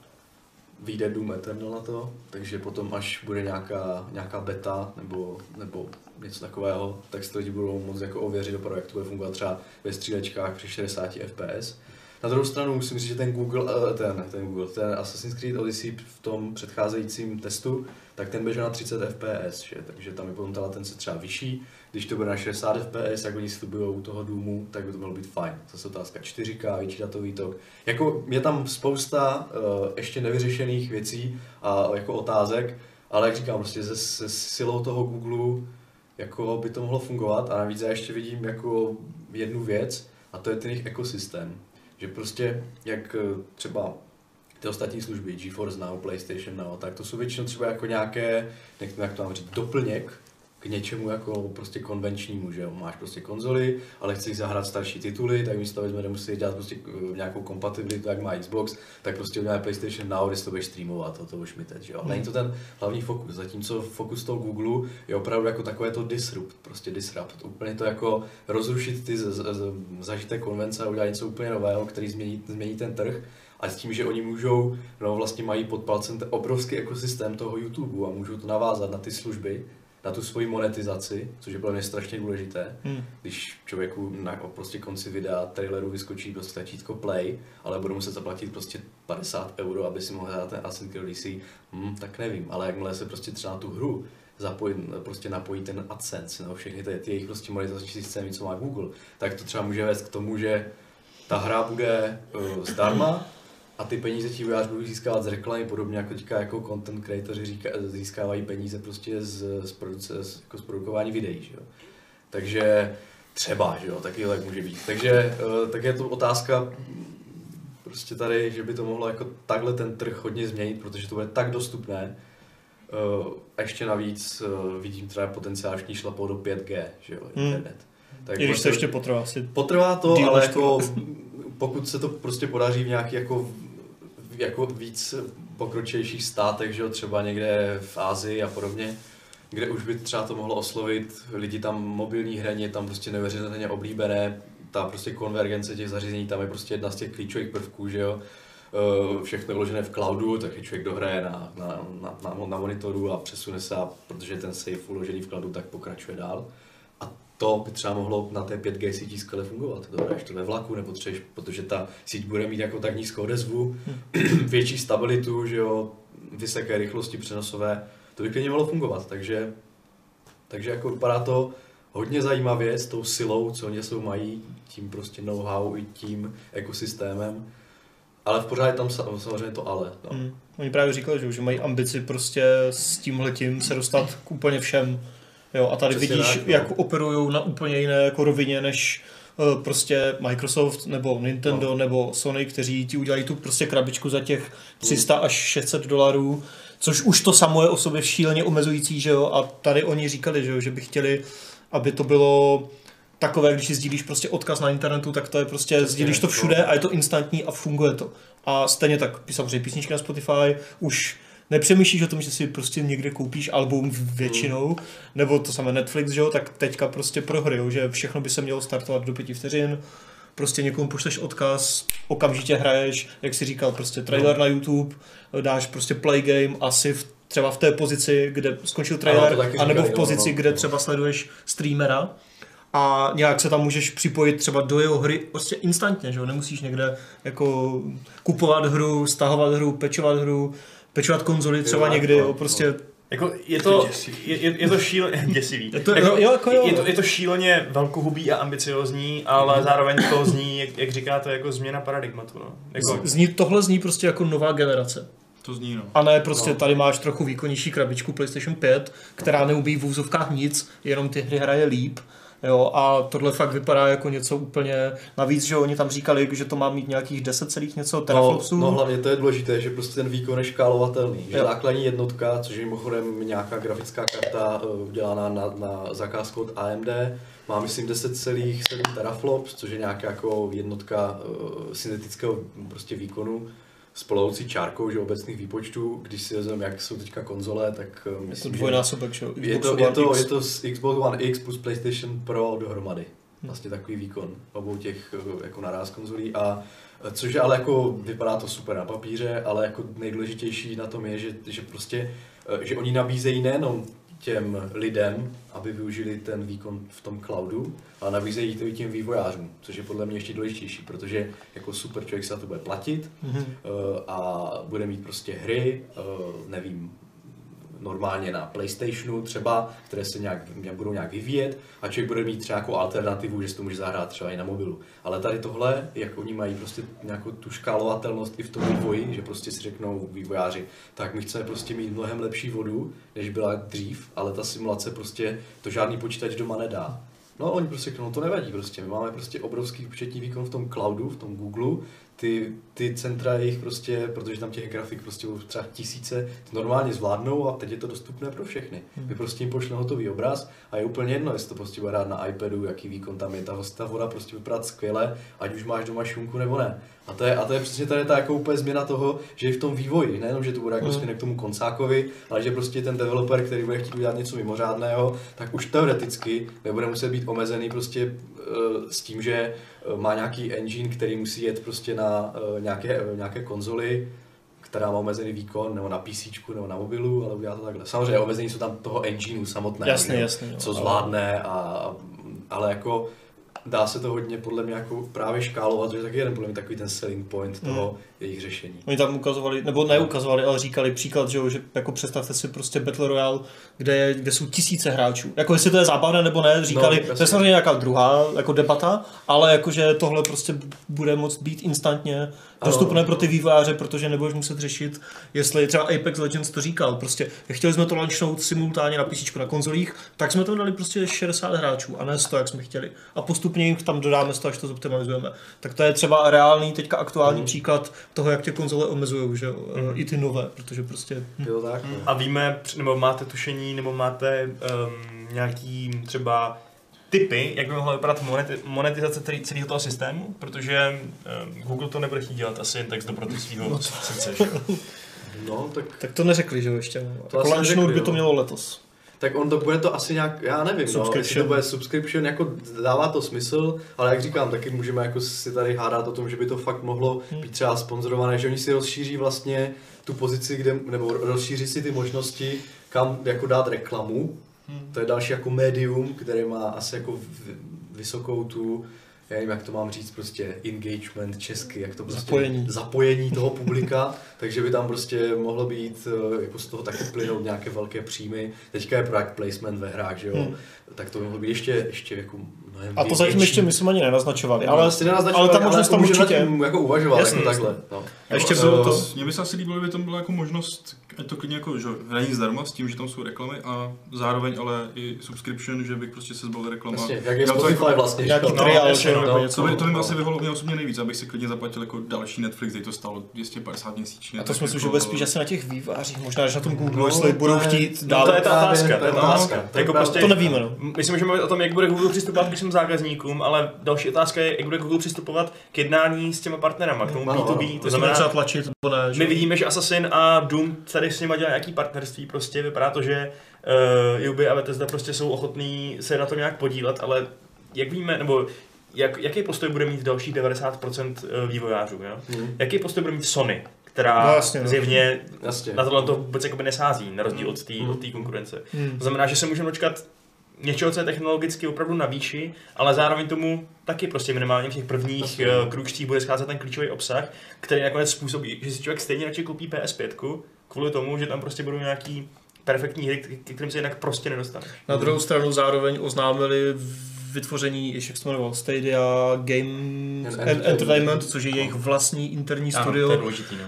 vyjde Doom Eternal na to, takže potom až bude nějaká, nějaká beta nebo, nebo něco takového, tak si to lidi budou moct jako ověřit opravdu, jak to bude fungovat třeba ve střílečkách při 60 fps. Na druhou stranu musím říct, že ten Google, eh, ten, ten Google, ten Assassin's Creed Odyssey v tom předcházejícím testu, tak ten běžel na 30 fps, že? takže tam je potom ta latence třeba vyšší. Když to bude na 60 fps, jak oni slibují u toho Doomu, tak by to mělo být fajn. Zase otázka 4K, větší datový tok. Jako je tam spousta uh, ještě nevyřešených věcí a jako otázek, ale jak říkám, prostě se, se silou toho Google jako by to mohlo fungovat a navíc já ještě vidím jako jednu věc a to je ten jejich ekosystém. Že prostě jak eh, třeba ty ostatní služby, GeForce Now, PlayStation Now, tak to jsou většinou třeba jako nějaké, jak, to mám říct, doplněk k něčemu jako prostě konvenčnímu, že jo, máš prostě konzoli, ale chceš zahrát starší tituly, tak místo toho, že nemusí dělat prostě eh, nějakou kompatibilitu, jak má Xbox, tak prostě uděláme PlayStation Now, kde to budeš streamovat, a to už mi teď, že jo. Ale není to ten hlavní fokus, zatímco fokus toho Google je opravdu jako takové to disrupt, prostě disrupt, úplně to jako rozrušit ty z, z, z, zažité konvence a udělat něco úplně nového, který změní, změní ten trh. A s tím, že oni můžou, no vlastně mají pod palcem ten obrovský ekosystém toho YouTube a můžou to navázat na ty služby, na tu svoji monetizaci, což je pro mě strašně důležité. Hmm. Když člověku na prostě konci videa, traileru vyskočí prostě tlačítko play, ale bude muset zaplatit prostě 50 euro, aby si mohl hrát ten Assassin's Creed Odyssey, hm, tak nevím, ale jakmile se prostě třeba na tu hru zapojí, prostě napojí ten AdSense, nebo všechny ty, ty jejich prostě monetizační systémy, co má Google, tak to třeba může vést k tomu, že ta hra bude uh, zdarma, a ty peníze ti vývojáři budou získávat z reklamy, podobně jako teďka jako content creatoři říká, získávají peníze prostě z, z, produce, z, jako z produkování videí, že jo. Takže třeba, že jo, taky tak může být. Takže eh, tak je to otázka prostě tady, že by to mohlo jako takhle ten trh hodně změnit, protože to bude tak dostupné. Eh, A ještě navíc eh, vidím třeba potenciál, že šlapou do 5G, že jo, Hmm. internet. Tak I když prostě- to ještě potrvá asi. Potrvá to, ale jako pokud se to prostě podaří v nějaký jako, jako víc pokročilejších státech, že jo, třeba někde v Ázii a podobně, kde už by třeba to mohlo oslovit lidi tam mobilní hraně, tam prostě neuvěřitelně oblíbené, ta prostě konvergence těch zařízení, tam je prostě jedna z těch klíčových prvků, že jo. Eh, Všechno je vložené v cloudu, takže člověk dohraje na, na, na, na, na monitoru a přesune se, a protože ten safe uložený v cloudu, tak pokračuje dál. To by třeba mohlo na té 5G sítí skvěle fungovat. Dohraješ to ve vlaku, nepotřebuješ, protože ta síť bude mít jako tak nízkou odezvu, [clears throat] větší stabilitu, že jo, vysoké rychlosti přenosové, to by klidně mohlo fungovat, takže, takže jako vypadá to hodně zajímavě s tou silou, co oni jsou mají, tím prostě know-how i tím ekosystémem, ale v pořád je tam sa- samozřejmě to ale. No. Hmm. Oni právě říkali, že, že mají ambici prostě s tímhletím se dostat k úplně všem. Jo, a tady Přesně vidíš, tak, no. jak operují na úplně jiné jako rovině, než eh, prostě Microsoft nebo Nintendo No. nebo Sony, kteří ti udělají tu prostě krabičku za těch 300 až 600 dolarů, což už to samo je o sobě šíleně omezující, že jo, a tady oni říkali, že jo, že by chtěli, aby to bylo takové, když si sdílíš prostě odkaz na internetu, tak to je prostě, Přesně, sdílíš to no. všude a je to instantní a funguje to. A stejně tak, samozřejmě písničky na Spotify, už nepřemýšlíš o tom, že si prostě někde koupíš album většinou, nebo to samé Netflix, že jo, tak teďka prostě pro hry, jo, že všechno by se mělo startovat do pěti vteřin, prostě někomu pošleš odkaz, okamžitě hraješ, jak si říkal, prostě trailer na YouTube, dáš prostě play game asi v, třeba v té pozici, kde skončil trailer, taky anebo v no, pozici, no, kde no. třeba sleduješ streamera. A nějak se tam můžeš připojit třeba do jeho hry prostě instantně, že jo? Nemusíš někde jako kupovat hru, stahovat hru, pečovat hru, pečovat konzoli třeba Jo, někdy, jo, prostě Jako je to, je, je, je to šíleně [laughs] děsivý. Je to- jako, jo, jako jo. Je, to, je to šíleně velkohubý a ambiciozní, ale zároveň to zní, jak, jak říkáte, jako změna paradigmatu. No. Jako, zní, tohle zní prostě jako nová generace. To zní, no. A ne prostě No. tady máš trochu výkonnější krabičku PlayStation 5, která neumí v úzovkách nic, jenom ty hry hraje líp. Jo, a tohle fakt vypadá jako něco úplně navíc, že oni tam říkali, že to má mít nějakých 10 celých něco No, teraflopsů. no hlavně to je důležité, že prostě ten výkon je škálovatelný. Že Jo. základní jednotka, což je mimochodem nějaká grafická karta uh, udělaná na, na zakázku od AMD, má myslím 10,7 teraflops, což je nějaká jako jednotka uh, syntetického prostě výkonu s polovoucí čárkou, že obecných výpočtů. Když si vezmeme, jak jsou teďka konzole, tak uh, je to myslím, že dvojnásobek, že jo? je to, je, to, je to Xbox One X plus PlayStation Pro dohromady. Vlastně takový výkon obou těch eh, jako naráz konzolí a eh, což ale jako, vypadá to super na papíře, ale jako nejdůležitější na tom je, že, že prostě, eh, že oni nabízejí nejenom těm lidem, aby využili ten výkon v tom cloudu, ale nabízejí to i těm vývojářům, což je podle mě ještě důležitější, protože jako super člověk se za to bude platit Mhm. eh, a bude mít prostě hry, eh, nevím, normálně na PlayStationu třeba, které se nějak, budou nějak vyvíjet a člověk bude mít třeba jako alternativu, že si to může zahrát třeba i na mobilu. Ale tady tohle, jak oni mají prostě nějakou tu škálovatelnost i v tom vývoji, že prostě si řeknou vývojáři, tak my chceme prostě mít mnohem lepší vodu, než byla dřív, ale ta simulace prostě to žádný počítač doma nedá. No oni prostě řeknou, no to nevadí prostě, my máme prostě obrovský účetní výkon v tom cloudu, v tom Google, ty, ty centra jejich prostě, protože tam těch grafik prostě třeba tisíce, normálně zvládnou a teď je to dostupné pro všechny. Vy prostě jim pošle hotový obraz a je úplně jedno, jestli to prostě bude rád na iPadu, jaký výkon tam je, ta, ta voda prostě vypadá skvěle, ať už máš doma šunku nebo ne. A to je, a to je přesně tady ta jako úplně změna toho, že i v tom vývoji, nejenom, že to bude jako Mm. směrem k tomu koncákovi, ale že prostě ten developer, který bude chtít udělat něco mimořádného, tak už teoreticky nebude muset být omezený prostě uh, s tím, že uh, má nějaký engine, který musí jet prostě na uh, nějaké, uh, nějaké konzoli, která má omezený výkon, nebo na PC, nebo na mobilu, ale udělá to takhle. Samozřejmě omezení jsou tam toho engineu samotného, Jasně, jasně, jo, co ale- zvládne, a, ale jako dá se to hodně podle mě jako právě škálovat, že taky jeden podle mě takový ten selling point toho jejich řešení. Oni tam ukazovali, nebo neukazovali, ale říkali příklad, že, jo, že jako představte si prostě Battle Royale, kde, je, kde jsou tisíce hráčů. Jako jestli to je zábavné nebo ne, říkali, No, to je samozřejmě nějaká druhá jako debata, ale jakože tohle prostě bude moct být instantně dostupné pro ty vývojáře, protože nebudeš muset řešit, jestli třeba Apex Legends to říkal, prostě chtěli jsme to launchnout simultánně na PC na konzolích, tak jsme to dali prostě 60 hráčů a ne 100, jak jsme chtěli. A postupně jim tam dodáme 100, až to zoptimalizujeme. Tak to je třeba reálný, teďka aktuální příklad toho, jak tě konzole omezují, že jo, mm. i ty nové, protože prostě... Hm. Jo, tak. No. A víme, nebo máte tušení, nebo máte um, nějaký třeba typy, jak by mohla vypadat moneti- monetizace celý, celého toho systému, protože um, Google to nebude chtít dělat asi jen tak z dobroty svého srdce, že no, tak Tak to neřekli, že jo, ještě. To jako by to mělo letos. Tak on to bude to asi nějak, já nevím, no, jestli Subscription. to bude subscription, jako dává to smysl, ale jak říkám, taky můžeme jako si tady hádat o tom, že by to fakt mohlo Hmm. být třeba sponzorované, že oni si rozšíří vlastně tu pozici, kde, nebo rozšíří si ty možnosti, kam jako dát reklamu. Hmm. To je další jako médium, které má asi jako vysokou tu, já nevím, jak to mám říct, prostě engagement česky, jak to prostě Zapojení. zapojení toho publika, [laughs] takže by tam prostě mohlo být, eh, jako z toho taky plynout nějaké velké příjmy. Teďka je product placement ve hrách, že jo, Hmm. tak to by mohlo být ještě, ještě jako mnohem A to zatím větší. ještě myslím ani nenaznačovali, ale, ale, asi nenaznačovali, ale ta možnost tam určitě. tím jako uvažovat, Jasně, jako takhle. No. A ještě bylo eh, to- Mně by se asi líbilo, kdyby tam byla jako možnost, ať to klidně jako, že hraní zdarma s tím, že tam jsou reklamy a zároveň ale i subscription, že bych prostě se zbal reklama. Vlastně, jak je Spotify jako- vlastně. Nějaký že jasně, že jo, no, nebo no. něco. To by, to by mi No. asi vyhovovalo mě osobně nejvíc, abych si klidně zaplatil jako další Netflix, kde to stálo 250 měsíčně. A to že jako- bude spíš asi na těch vývářích, možná až na tom Google, No, jestli to budou je- chtít No, dál. to je ta Právě, otázka, to je je ta otázka. Jako prostě, To nevíme, no. My si můžeme mluvit o tom, jak bude Google přistupovat k svým zákazníkům, ale další otázka je, jak bude Google přistupovat k jednání s těma partnerama, k tomu Ano, B2B. ano. To znamená, třeba tlačit, nebo ne. že my vidíme, že Assassin a Doom tady s nimi dělají nějaký partnerství, prostě vypadá to, že uh, Ubi a Bethesda prostě jsou ochotní se na to nějak podílet, ale jak víme, nebo jak, jaký postoj bude mít dalších 90% vývojářů, jo? Hmm. Jaký postoj bude mít Sony, která No jasně, no. zjevně Jasně. na tohle to vůbec jakoby nesází, na rozdíl od té od té konkurence. Hmm. To znamená, že se můžeme dočkat něčeho, co je technologicky opravdu na výši, ale zároveň tomu taky prostě minimálně v těch prvních Jasně. uh, krůčcích bude scházet ten klíčový obsah, který nakonec způsobí, že si člověk stejně radši koupí PS5 kvůli tomu, že tam prostě budou nějaký perfektní hry, k- kterým se jinak prostě nedostaneš. Na druhou stranu zároveň oznámili vytvoření, ještě jak se to jmenovalo, Stadia Game Entertainment. Entertainment, což je jejich vlastní interní studio. důležitý, no.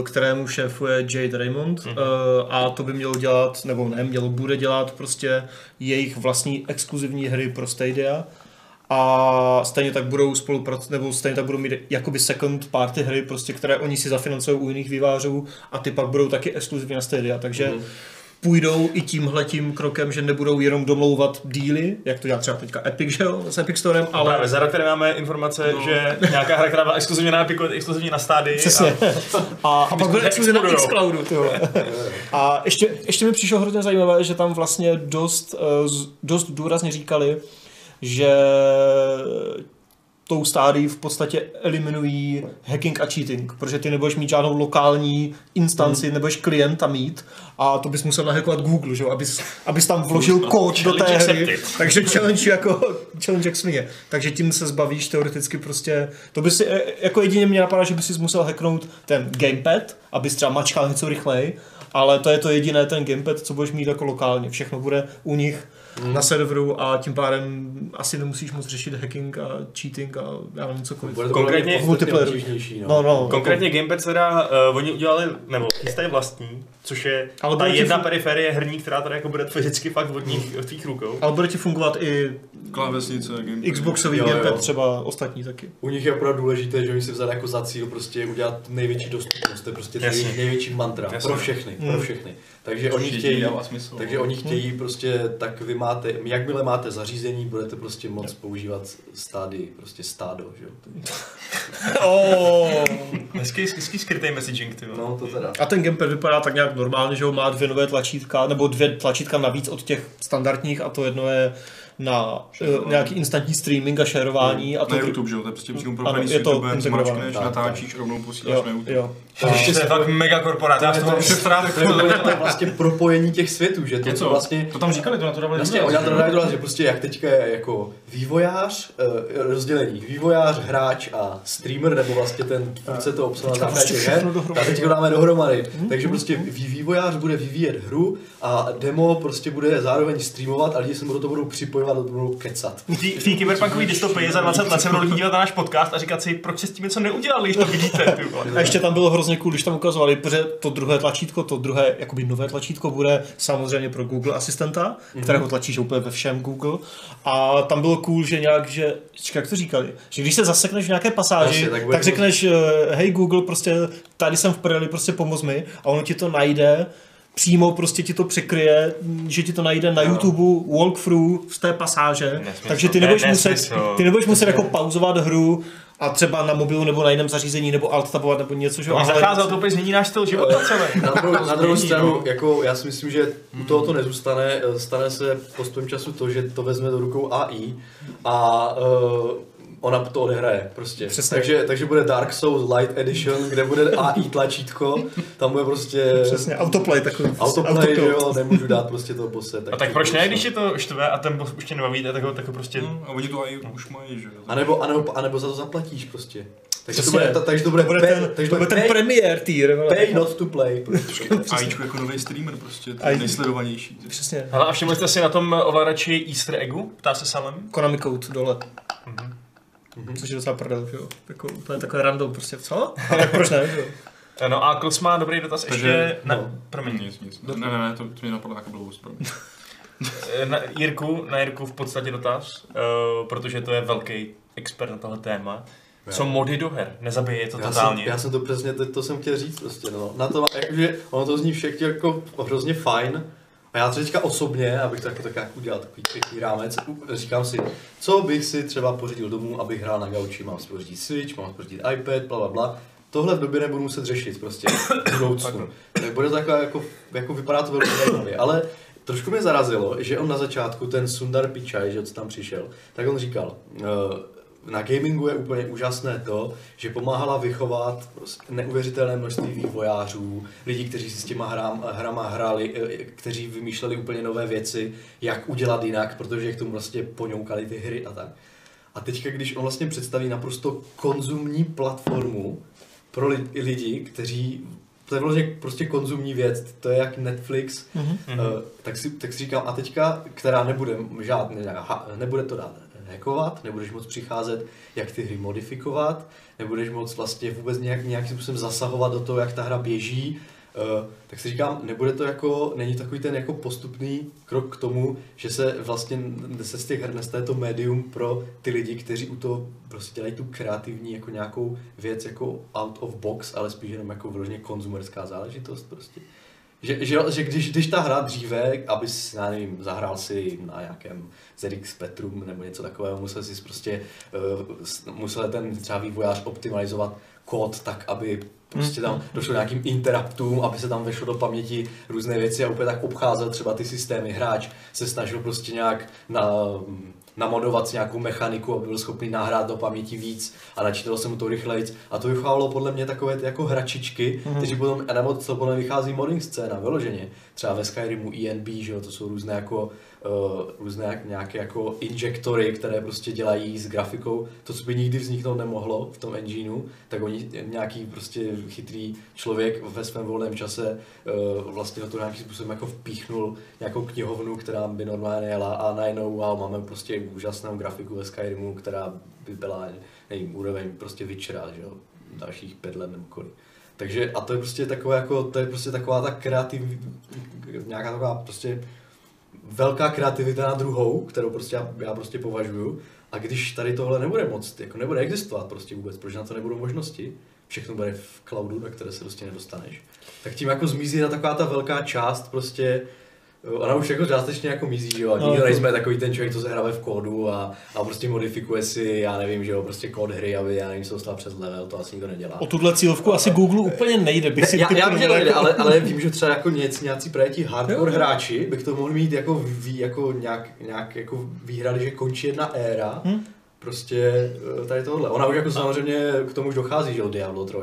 eh, kterému šéfuje Jade Raymond Mhm. eh, a to by mělo dělat, nebo ne, mělo, bude dělat prostě jejich vlastní exkluzivní hry pro Stadia a stejně tak budou spolupracovat, nebo stejně tak budou mít jakoby second party hry, prostě, které oni si zafinancují u jiných vývářů a ty pak budou taky exkluzivní na Stadia, takže Mhm. půjdou i tímhletím krokem, že nebudou jenom domlouvat díly, jak to dělá třeba teďka Epic, že jo, s Epic Storem, Ale ale za rok tady máme informace, No. že nějaká hra, která byla exkluzivně na Epiku, je exkluzivně na Stádii. Přesně. A, a [laughs] pak bude exkluzivně na. Xcloudu. A ještě, ještě mi přišlo hrozně zajímavé, že tam vlastně dost, eh, dost důrazně říkali, že tou stádii v podstatě eliminují hacking a cheating, protože ty nebudeš mít žádnou lokální instanci, Hmm. nebudeš klienta mít a to bys musel nahackovat Google, že? abys, abys tam vložil kód do té hry. accepted. Takže challenge jako challenge jak svině. Takže tím se zbavíš teoreticky prostě, to by si, e, jako jedině mě napadá, že by si musel hacknout ten gamepad, abys třeba mačkal něco rychleji, ale to je to jediné ten gamepad, co budeš mít jako lokálně. Všechno bude u nich na serveru a tím pádem asi nemusíš moc řešit hacking a cheating a já nevím cokoliv. Bude to Konkrétně Konkrétně multiplayer. obtížnější, no. No, no, Konkrétně Gamepad teda uh, oni udělali, nebo chystají vlastní, což je Ale ta jedna fun- periferie herní, která tady jako bude fyzicky fakt v tvých, v tvých rukou. ale bude ti fungovat i Klávesnice, gamepad. Xboxový Jo, jo. gamepad třeba ostatní taky. U nich je opravdu důležité, že oni si vzali jako za cíl prostě udělat největší dostupnost, to je prostě Jasně. Největší mantra Jasně. pro všechny, Hmm. pro všechny. Takže oni chtějí, smysl. takže oni chtějí prostě, tak vy máte, jakmile máte zařízení, budete prostě moc používat stády, prostě stádo, že jo. [laughs] Oh, [laughs] hezký, hezký skrytý messaging, ty. No, to teda. A ten gamepad vypadá tak nějak normálně, že ho má dvě nové tlačítka, nebo dvě tlačítka navíc od těch standardních a to jedno je na uh, nějaký instantní streaming a šerování. A to Na YouTube, že jo, to je prostě přímo Ano, propojený s je to YouTubem, integrované. zmačkneš, Tak, natáčíš, rovnou posíláš Jo, na YouTube. jo. To je fakt mega korporát, já [laughs] To je, to je vlastně propojení těch světů, že to, to vlastně to tam říkali, to na to dávali Jasně, důraz, oni na to důraz, že prostě jak teďka je jako vývojář, eh, rozdělení, vývojář, hráč a streamer, nebo vlastně ten tvůrce toho obsahu na základě prostě her, a teď to dáme dohromady. Takže prostě vý- vývojář bude vyvíjet hru a demo prostě bude zároveň streamovat a lidi se mu do toho budou připojovat a budou kecat. V té- kyberpunkové dystopii za 20 let se budou lidi dívat na náš podcast a říkat si, proč se s tím něco neudělali, když to vidíte. A ještě tam bylo hrozně cool, když tam ukazovali, protože to druhé tlačítko, to druhé jakoby nové tlačítko bude samozřejmě pro Google asistenta, Mhm. kterého tlačíš úplně ve všem Google. A tam bylo cool, že nějak, že, jak to říkali, že když se zasekneš v nějaké pasáži, Jasně, tak tak, řekneš, eh, hej Google, prostě tady jsem v prdeli, prostě pomoz mi. A ono ti to najde přímo prostě ti to překryje, že ti to najde na YouTube walkthrough z té pasáže, Nesmysl. takže ty Ne- nebudeš muset, nesmysl. ty nebudeš muset jako pauzovat hru a třeba na mobilu nebo na jiném zařízení nebo alt tabovat nebo něco, že jo, ale- zacházel, to úplně změní náš styl života [laughs] celý. Na druhou, na druhou stranu, no. jako já si myslím, že u toho to nezůstane, eh, stane se postupem času to, že to vezme do rukou AI a uh, ona to odehraje prostě. Přesně. Takže, takže bude Dark Souls Light Edition, kde bude AI tlačítko, tam bude prostě Přesně, autoplay takový. autoplay, že autopilot. jo, nemůžu dát prostě toho bose. A tak proč ne, když je to štve a ten boss už tě nebaví, tak ho, tak ho prostě... No, a oni to i už mají, že jo. A nebo, a nebo, a nebo za to zaplatíš prostě. Takže to bude, ta- takže to bude, To bude pay, ten, takže to bude ten pay, premiér tier. vole. pay not to play. [laughs] Prostě. AIčko jako nový streamer prostě, to AI. je nejsledovanější. Přesně. Hele, a všimli jste si na tom ovladači easter eggu? Ptá se Salem? Konami Code dole. Mhm. Což je docela prdel, že jo. Jako, úplně takové random prostě. Co? [laughs] A tak proč ne, že jo? No a Klos má dobrý dotaz Takže- ještě na, no. promiň, Nic, nic. Ne, ne, ne, to, to mě napadlo jako blbost, promiň. na Jirku, na Jirku v podstatě dotaz, uh, protože to je velký expert na tohle téma. Co mody do her? Nezabije je to Já jsem, totálně. já jsem to přesně, to, to jsem chtěl říct prostě, no. Na to, jakože ono to zní všechno jako hrozně fajn, a já to teďka osobně, abych to jako tak nějak udělal takový pěkný rámec, říkám si, co bych si třeba pořídil domů, abych hrál na gauči, mám si pořídit Switch, mám si pořídit iPad, bla, bla, bla. Tohle v době nebudu muset řešit prostě [coughs] v budoucnu. Tak bude to takové jako, jako vypadá to velmi zajímavě, ale trošku mě zarazilo, že on na začátku, ten Sundar Pichai, že co tam přišel, tak on říkal, uh, na gamingu je úplně úžasné to, že pomáhala vychovat neuvěřitelné množství vývojářů, lidí, kteří si s těma hrám, hrama hráli, eh, kteří vymýšleli úplně nové věci, jak udělat jinak, protože k tomu vlastně poňoukali ty hry a tak. A teďka, když on vlastně představí naprosto konzumní platformu pro li- lidi, kteří to je vlastně prostě konzumní věc, to je jak Netflix, Mhm. mm-hmm. tak, si, tak si říkám, a teďka, která nebude žádný, nebude to dát hackovat, nebudeš moc přicházet, jak ty hry modifikovat, nebudeš moc vlastně vůbec nějak, nějakým způsobem zasahovat do toho, jak ta hra běží, Uh, tak si říkám, nebude to jako, není takový ten jako postupný krok k tomu, že se vlastně se z těch her nestane to médium pro ty lidi, kteří u toho prostě dělají tu kreativní jako nějakou věc jako out of box, ale spíš jenom jako vyloženě konzumerská záležitost prostě. Že, že, že když, když ta hra dříve, abys, já nevím, zahrál si na nějakém ZX Spectrum nebo něco takového, musel si prostě, uh, musel ten třeba vývojář optimalizovat kód tak, aby prostě tam došlo k nějakým interruptům, aby se tam vešlo do paměti různé věci a úplně tak obcházel třeba ty systémy. Hráč se snažil prostě nějak na, namodovat nějakou mechaniku, aby byl schopný nahrát do paměti víc a načítalo se mu to rychleji. A to vychovalo podle mě takové ty jako hračičky, mm-hmm. kteří potom, nebo co podle mě vychází modding scéna, vyloženě. Třeba ve Skyrimu ENB, že jo, to jsou různé jako uh, různé jak, nějaké jako injektory, které prostě dělají s grafikou to, co by nikdy vzniknout nemohlo v tom engineu, tak oni nějaký prostě chytrý člověk ve svém volném čase uh, vlastně do toho nějakým způsobem jako vpíchnul nějakou knihovnu, která by normálně jela a najednou wow, máme prostě úžasnou grafiku ve Skyrimu, která by byla, nevím, úroveň prostě Witchera, že jo, dalších pět let nebo kolik. Takže a to je prostě takové jako, to je prostě taková ta kreativní, nějaká taková prostě velká kreativita na druhou, kterou prostě já, já prostě považuju. A když tady tohle nebude moc, jako nebude existovat prostě vůbec, protože na to nebudou možnosti, všechno bude v cloudu, na které se prostě nedostaneš, tak tím jako zmizí na taková ta velká část prostě Ona už jako částečně jako mizí, že jo, a No, nikdo jako- nejsme takový ten člověk, co se hrabe v kódu a, a prostě modifikuje si, já nevím, že jo, prostě kód hry, aby, já nevím, se dostal přes level, to asi nikdo nedělá. O tuhle cílovku asi Google úplně nejde, bych si Ne, já, já typnul, vím, že to jako- nejde, ale, ale vím, že třeba jako něc, nějací právě ti hardcore Jo. hráči by k tomu mohli mít jako, ví, jako nějak, nějak jako výhrady, že končí jedna éra, Hm? Prostě eh, tady tohle. Ona už jako samozřejmě k tomu už dochází, že jo, Diablo 3.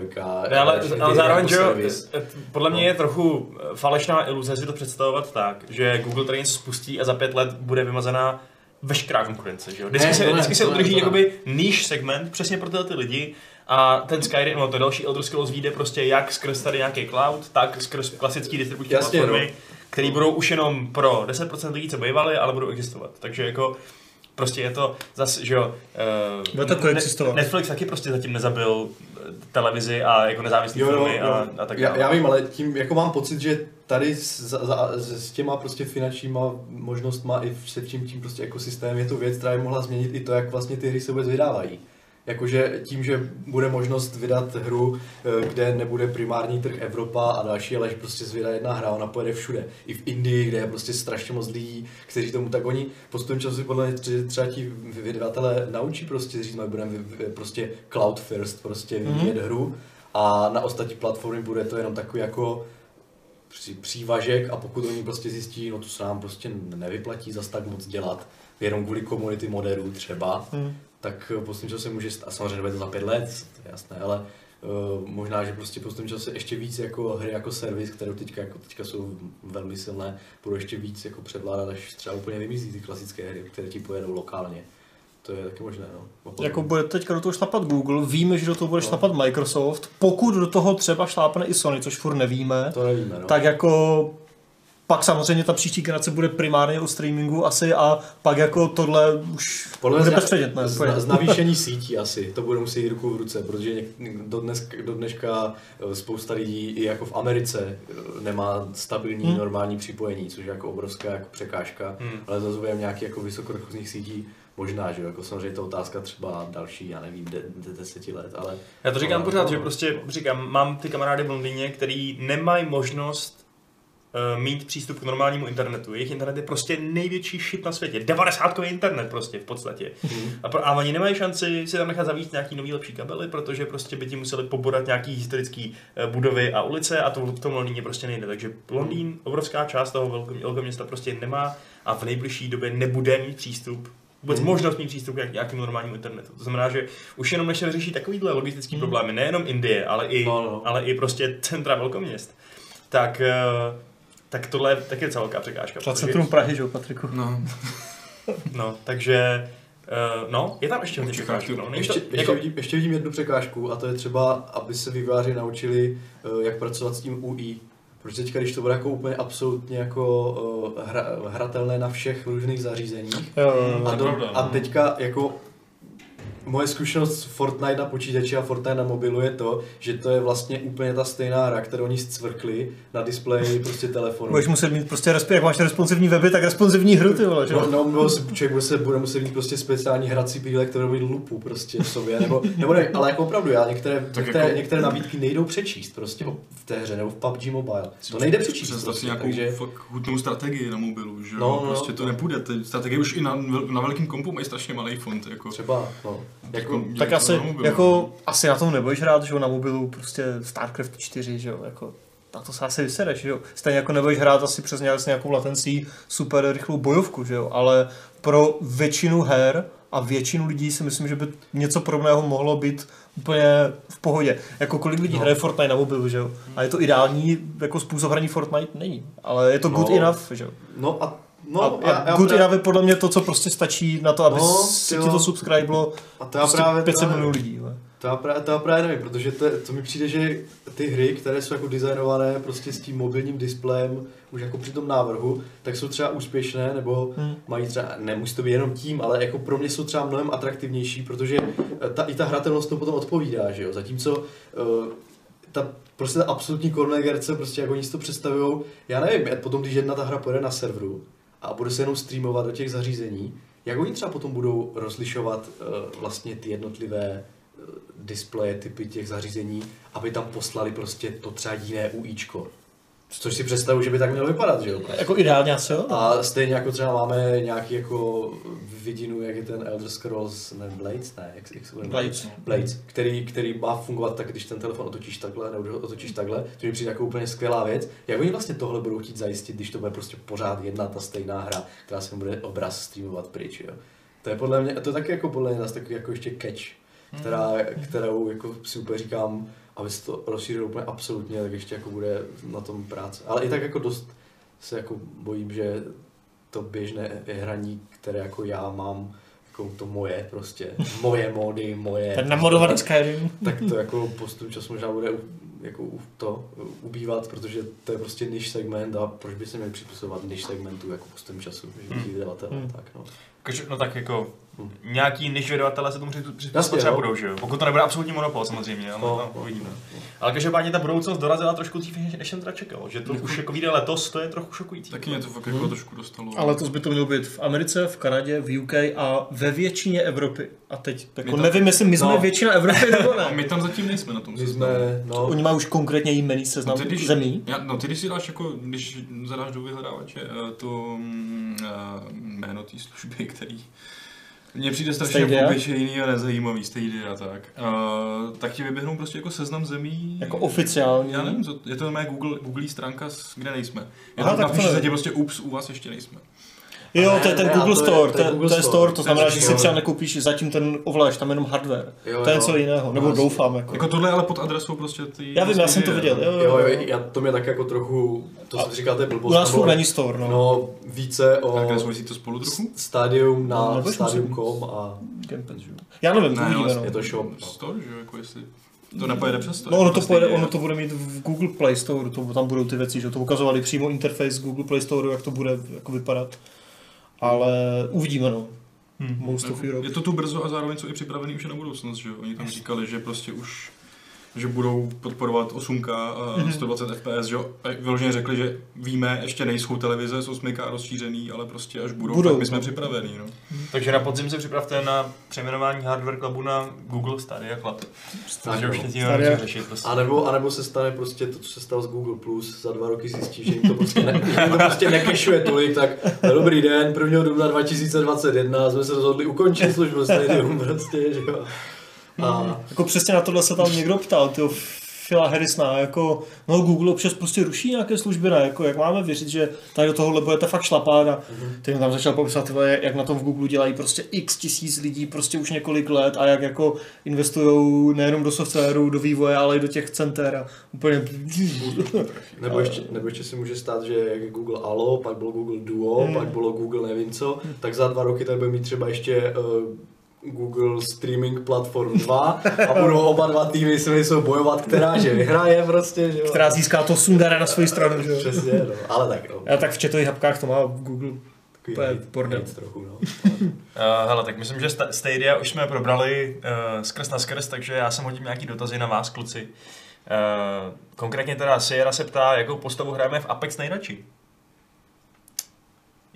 Ne, ale, ty ale zároveň, jako že jo, eh, podle mě je trochu eh, falešná iluze si to představovat tak, že Google něco spustí a za pět let bude vymazaná veškerá konkurence, že jo? Vždycky Ne, se, ne, vždycky se ne, udrží to ne. jakoby níž segment přesně pro tyhle ty lidi a ten Skyrim, no to další Elder Scrolls vyjde prostě jak skrz tady nějaký cloud, tak skrz klasický distribuční platformy, no. které budou už jenom pro 10% lidí, co bývaly, ale budou existovat. Takže jako prostě je to zase, že jo, eh, Bude to koexistovat. Netflix taky prostě zatím nezabil eh, televizi a jako nezávislé filmy a, a tak já, dále. já vím, ale tím jako mám pocit, že tady s, za, za, s těma prostě finančníma možnostma i se tím, tím prostě ekosystémem je to věc, která by mohla změnit i to, jak vlastně ty hry se vůbec vydávají. Jakože tím, že bude možnost vydat hru, eh, kde nebude primární trh Evropa a další, ale že prostě vydá jedna hra, ona pojede všude. I v Indii, kde je prostě strašně moc lidí, kteří tomu tak oni postupem času si podle mě třeba ti vydavatelé naučí prostě říct, my budeme vy- vy- prostě cloud first, prostě vyvíjet mm-hmm. hru a na ostatní platformy bude to jenom takový jako při- přívažek a pokud oni prostě zjistí, no to se nám prostě nevyplatí zas tak moc dělat, jenom kvůli komunity moderů třeba, Hmm. Tak eh, postupně čase může, st- a samozřejmě nebude to za pět let, to je jasné, ale uh, možná, že prostě postupně čase ještě víc jako hry jako servis, které teďka, jako teďka jsou velmi silné, budou ještě víc jako převládat, až třeba úplně vymizí ty klasické hry, které ti pojedou lokálně. To je taky možné, no. Pokud- Jako bude teďka do toho šlapat Google, víme, že do toho bude No. šlapat Microsoft, pokud do toho třeba šlápne i Sony, což furt nevíme, to nevíme, no. tak jako pak samozřejmě ta příští generace bude primárně o streamingu asi a pak jako tohle už Podle bude mě bezpředmětné. z, z navýšení [laughs] sítí asi, to bude muset jít ruku v ruce, protože do, dnes, do dneška eh, spousta lidí i jako v Americe eh, nemá stabilní Hmm. normální připojení, což je jako obrovská jako překážka, Hmm. ale zase budeme nějaký jako vysokorychlostních sítí možná, že jo, jako samozřejmě to otázka třeba další, já nevím, de, de, deseti let, ale Já to říkám ale- pořád, no. že prostě říkám, mám ty kamarády v Londýně, který nemají možnost mít přístup k normálnímu internetu. Jejich internet je prostě největší shit na světě. 90 internet prostě v podstatě. Mhm. A, pro, a oni nemají šanci si tam nechat zavíst nějaký nový lepší kabely, protože prostě by ti museli poborat nějaký historický eh, budovy a ulice a to v tom Londýně prostě nejde. Takže Londýn, obrovská část toho velkého velkého města prostě nemá a v nejbližší době nebude mít přístup vůbec Hmm. možnost mít přístup k nějakému normálnímu internetu. To znamená, že už jenom než se vyřeší takovýhle logistický Hmm. problémy, nejenom Indie, ale i, No, no. ale i prostě centra velkoměst, tak, eh, tak tohle je taky docela velká překážka. Třeba protože- centrum Prahy, že jo, Patriku? No, [laughs] No, takže Uh, no, je tam ještě hodně to. No. Ještě, to, ještě, jako, vidím, ještě vidím jednu překážku a to je třeba, aby se vývojáři naučili, eh, jak pracovat s tím UI. Protože teďka, když to bude jako úplně absolutně jako eh, hra, hratelné na všech různých zařízeních, Jo, jo, jo. a, je do, pravda, a no. teďka jako moje zkušenost s Fortnite na počítači a Fortnite na mobilu je to, že to je vlastně úplně ta stejná hra, kterou oni scvrkli na displeji prostě telefonu. Budeš muset mít prostě, resp- jak máš responsivní weby, tak responsivní hru, ty vole, že No, no nebo si- člověk bude, se, bude muset mít prostě speciální hrací píle, které mít lupu prostě v sobě, nebo, nebo ne, ale jako opravdu, já některé, Tak některé, jako- některé nabídky nejdou přečíst prostě v té hře, nebo v PUBG Mobile. To nejde přečíst Představ si prostě, nějakou takže... fakt hutnou strategii na mobilu, že jo? No, no, prostě to no. nepůjde. Ty strategie už i na, na velkém kompu mají strašně malý font. Jako, Třeba, no. Jako, dělají Tak asi, na mobilu, jako, asi na tom nebudeš hrát, že jo, na mobilu prostě StarCraft 4, že jo, jako na to se asi vysereš, že jo. Stejně jako nebudeš hrát asi přes nějak, s nějakou latencí super rychlou bojovku, že jo, ale pro většinu her a většinu lidí si myslím, že by něco podobného mohlo být úplně v pohodě. Jako kolik lidí No. hraje Fortnite na mobilu, že jo. A je to ideální jako způsob hraní Fortnite? Není. Ale je to good No. enough, že jo. no a, no, a, já, a já good právě- enough je podle mě to, co prostě stačí na to, aby No, si ti to subscribelo a to já prostě právě, 500 právě, milionů lidí. vole. To já, právě, to já právě nevím, protože to, to mi přijde, že ty hry, které jsou jako designované prostě s tím mobilním displejem už jako při tom návrhu, tak jsou třeba úspěšné, nebo Hmm. mají třeba, nemusí to být jenom tím, ale jako pro mě jsou třeba mnohem atraktivnější, protože eh, ta, i ta hratelnost to potom odpovídá, že jo, zatímco uh, ta prostě ta absolutní konvergence, prostě jak oni si to představují, já nevím, potom, když jedna ta hra pojede na serveru a bude se jenom streamovat do těch zařízení, jak oni třeba potom budou rozlišovat uh, vlastně ty jednotlivé uh, displeje, typy těch zařízení, aby tam poslali prostě to třeba jiné UIčko. Což si představu, že by tak mělo vypadat, že jo? Jako ideálně asi jo. A stejně jako třeba máme nějaký jako vidinu, jak je ten Elder Scrolls, ne Blades, ne, jak, jak se jmenuje? Blades. Blades, který, který má fungovat tak, když ten telefon otočíš takhle, nebo otočíš takhle, to mi přijde jako úplně skvělá věc. Jak oni vlastně tohle budou chtít zajistit, když to bude prostě pořád jedna ta stejná hra, která se bude obraz streamovat pryč, jo? To je podle mě, to je taky jako podle mě nás takový jako ještě catch, která, kterou jako si úplně říkám, aby se to rozšířilo úplně absolutně, tak ještě jako bude na tom práce. Ale i tak jako dost se jako bojím, že to běžné hraní, které jako já mám, jako to moje prostě, moje mody, moje, Ten namodovaný Skyrim. [laughs] tak to jako postupem času možná bude jako to ubývat, protože to je prostě niž segment a proč by se měli připisovat niž segmentu jako postupem času, že Hmm. Hmm. tak no. No tak jako Hmm. nějaký niž vydavatelé se tomu při- přizpůsobit třeba no. budou, že jo? Pokud to nebude absolutní monopol samozřejmě, ale No, no, uvidíme. Ale každopádně ta budoucnost dorazila trošku dřív, než- než jsem teda čekal. Že to už jako vyjde letos, to je trochu šokující. Taky mě to fakt jako Hmm. trošku dostalo. Ale to by to mělo být v Americe, v Kanadě, v UK a ve většině Evropy. A teď jako My to- nevím, jestli my jsme No. většina Evropy nebo [laughs] A ne. my tam zatím nejsme na tom My seznamu. jsme, no, Oni mají už konkrétně jmený seznam No, když, zemí. Já, no ty když si dáš jako, když zadáš do vyhledávače eh, to eh, jméno té služby, který mně přijde strašně obyčejný a nezajímavý, Stadia a tak, uh, tak ti vyběhnou prostě jako seznam zemí. Jako oficiální. Já nevím, je to mé Google, Google stránka, kde nejsme. Je Aha, tam tak to napíše se nevím. ti prostě ups, u vás ještě nejsme. Jo, Ne, to je ten ne, Google to je- Store, to to je je, Google to je Store. store, to znamená, je že si třeba nekoupíš zatím ten ovláč, tam jenom hardware. Jo, To je něco jiného, nebo No, doufám. Jako. Jako tohle je ale pod adresou prostě ty... Já vím, já jsem to viděl. Jo, jo, jo, já, to mě tak jako trochu, to A jsem říkal, to je blbost. U nás není store, no. No, více o Tak nesouvisí to spolu trochu? Stadium No, na nebudeš stadium.com a Gamepad, že jo. Já nevím, to Ne, uvidíme, no. je to shop. No. Store, že jo, jako jestli... To nepojede přes to. No ono jako to, pojede, ono to bude mít v Google Play Store, to, tam budou ty věci, že to ukazovali přímo interface Google Play Store, jak to bude jako vypadat. Ale uvidíme, no. Hmm. Most of Europe. Je to tu brzo a zároveň jsou i připravený už na budoucnost, že jo? Oni tam říkali, že prostě už že budou podporovat 8K a Mhm. 120 FPS, že vyloženě řekli, že víme, ještě nejsou televize s 8K rozšířený, ale prostě až budou, Budou. tak my jsme připravení, no. Takže na podzim se připravte na přejmenování Hardware Clubu na Google Stadia Club. Takže už no. Stadia. řešit. Prostě. A nebo, a nebo se stane prostě to, co se stalo s Google+, Plus, za dva roky zjistí, že jim to prostě, ne, [laughs] že jim to prostě nekešuje tolik, tak dobrý den, 1. dubna 2021 jsme se rozhodli ukončit službu Stadium [laughs] prostě, že jo. A Jako přesně na tohle se tam někdo ptal, tyjo, Phila Harrisona, jako, no Google občas prostě ruší nějaké služby, ne, jako, jak máme věřit, že tady do tohohle budete fakt šlapat a ten tam začal popisat, tyhle, jak na tom v Google dělají prostě x tisíc lidí prostě už několik let a jak jako investují nejenom do softwaru, do vývoje, ale i do těch center a úplně [laughs] nebo ještě, nebo ještě se může stát, že jak je Google Allo, pak bylo Google Duo, Hmm. pak bylo Google nevím co, tak za dva roky tady bude mít třeba ještě uh, Google Streaming Platform 2 a budou oba dva týmy se nejsou bojovat, která že vyhraje prostě, že jo. která získá to Sundara na svoji stranu, že jo. Přesně, no. ale tak no. Já tak v chatových hapkách to má Google. Bordel. trochu, no. Uh, hele, tak myslím, že Sta- Stadia už jsme probrali uh, skrz na skrz, takže já jsem hodím nějaký dotazy na vás, kluci. Uh, konkrétně teda Sierra se ptá, jakou postavu hrajeme v Apex nejradši.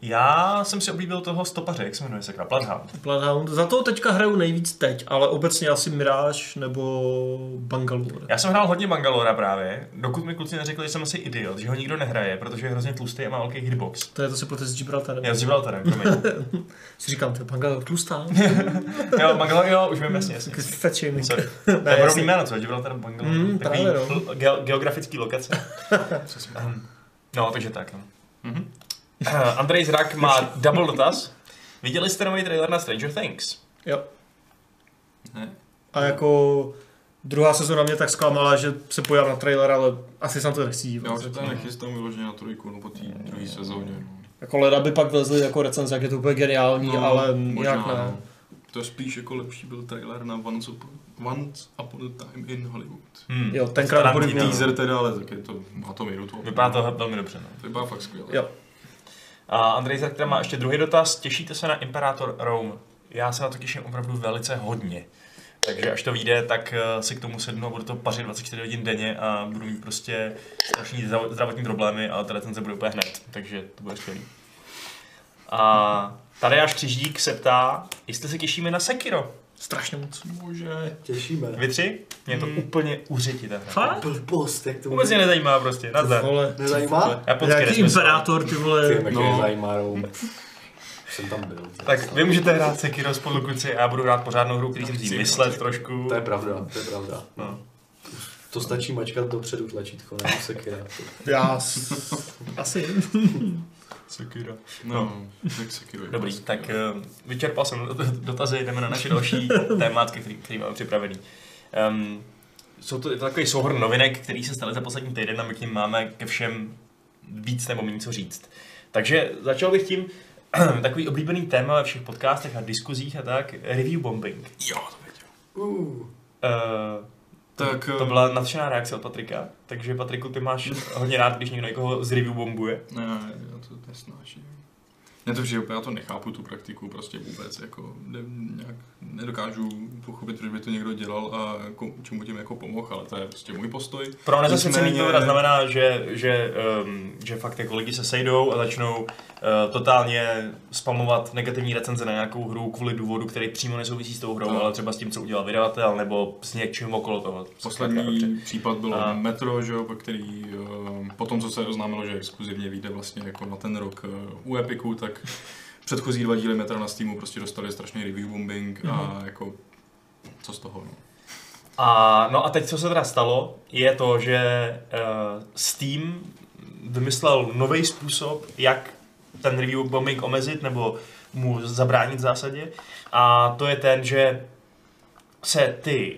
Já jsem si oblíbil toho stopaře, jak se jmenuje sakra, Bloodhound. Bloodhound. Za to teďka hraju nejvíc teď, ale obecně asi Mirage nebo Bangalore. Já jsem hrál hodně Bangalora právě, dokud mi kluci neřekli, že jsem asi idiot, že ho nikdo nehraje, protože je hrozně tlustý a má velký hitbox. To je to si plete s Gibraltarem. Já s Gibraltarem, promiň. [laughs] Si říkám, to je Bangalore tlustá. [laughs] jo, Bangalore, jo, už vím jasně, jasně. Fat shaming. Sorry. Ne, [laughs] To je podobný jasně. jméno, co? Gibraltar Bangalore. Mm, Takový právě, no. geografický lokace. No, takže tak. No. Mhm. Eh, Andrej Zrak má double dotaz. Viděli jste nový trailer na Stranger Things? Jo. Ne. A jako druhá sezona mě tak zklamala, že se pojám na trailer, ale asi se na to nechci Já dívat. už se tam nechystám vyloženě na trojku, no po té druhé sezóně. No. Jako leda by pak vlezli jako recenze, jak je to úplně geniální, No, ale možná, nějak ne. no. To je spíš jako lepší byl trailer na Once Upon, Once Upon a Time in Hollywood. Hmm. Jo, tenkrát bude. Teaser teda, ale tak je to, má to minutu. Vypadá to velmi dobře. No. To vypadá fakt skvěle. Jo. A Andrej Zrak teda má ještě druhý dotaz. Těšíte se na Imperator Rome? Já se na to těším opravdu velice hodně. Takže až to vyjde, tak eh, si k tomu sednu a budu to pařit 24 hodin denně a budu mít prostě strašný zdrav- zdravotní problémy, ale ta recenze bude úplně hned, takže to bude skvělý. A Tadeáš Křižík se ptá, jestli se těšíme na Sekiro. Strašně moc. Bože. Těšíme. Vy tři? Mě to Hmm. úplně uřití ta hra. Blbost, jak to Vůbec mě nezajímá prostě, nazdar. Vole. Nezajímá? Jaký imperátor, ty vole. Ty, No. nezajímá. Jsem tam byl. Tak vy můžete hrát Sekiro spolu kluci a já budu hrát pořádnou hru, který si musí Chci, myslet trošku. To je pravda, to je pravda. No. To stačí mačkat dopředu tlačítko, ne Sekira. Já s... asi. Sekiro. No, tak Sekiro. Dobrý, prostě- tak uh, vyčerpal jsem dotazy, jdeme na naše další [laughs] témátky, který, který máme připravený. Um, jsou to, je to takový souhrn novinek, který se staly za poslední týden a my k ním máme ke všem víc nebo méně co říct. Takže začal bych tím, [clears throat] takový oblíbený téma ve všech podcastech a diskuzích a tak, review bombing. Jo, to věděl. Uh, Uh, Tak, to eh, byla nadšená reakce od Patrika, takže Patriku, ty máš hodně rád, když někdo někoho z review bombuje. Ne, já to nesnáším. Ne to přijde, úplně, já to nechápu, tu praktiku prostě vůbec, jako ne, nějak nedokážu pochopit, proč by to někdo dělal a jako, čemu tím jako pomohl, ale to je prostě můj postoj. Pro nezasvěcený Nicméně- to znamená, že, že, um, že fakt jako lidi se sejdou a začnou uh, totálně spamovat negativní recenze na nějakou hru kvůli důvodu, který přímo nesouvisí s tou hrou, No. ale třeba s tím, co udělal vydavatel, nebo s něčím okolo toho. Poslední případ bylo A- Metro, že který uh, potom, co se oznámilo, že exkluzivně vyjde vlastně jako na ten rok uh, u Epiku, tak předchozí dva díly Metra na Steamu prostě dostali strašný review bombing Mhm. a jako co z toho, no. A, no a teď, co se teda stalo, je to, že uh, Steam vymyslel nový způsob, jak ten review bombing omezit nebo mu zabránit v zásadě. A to je ten, že se ty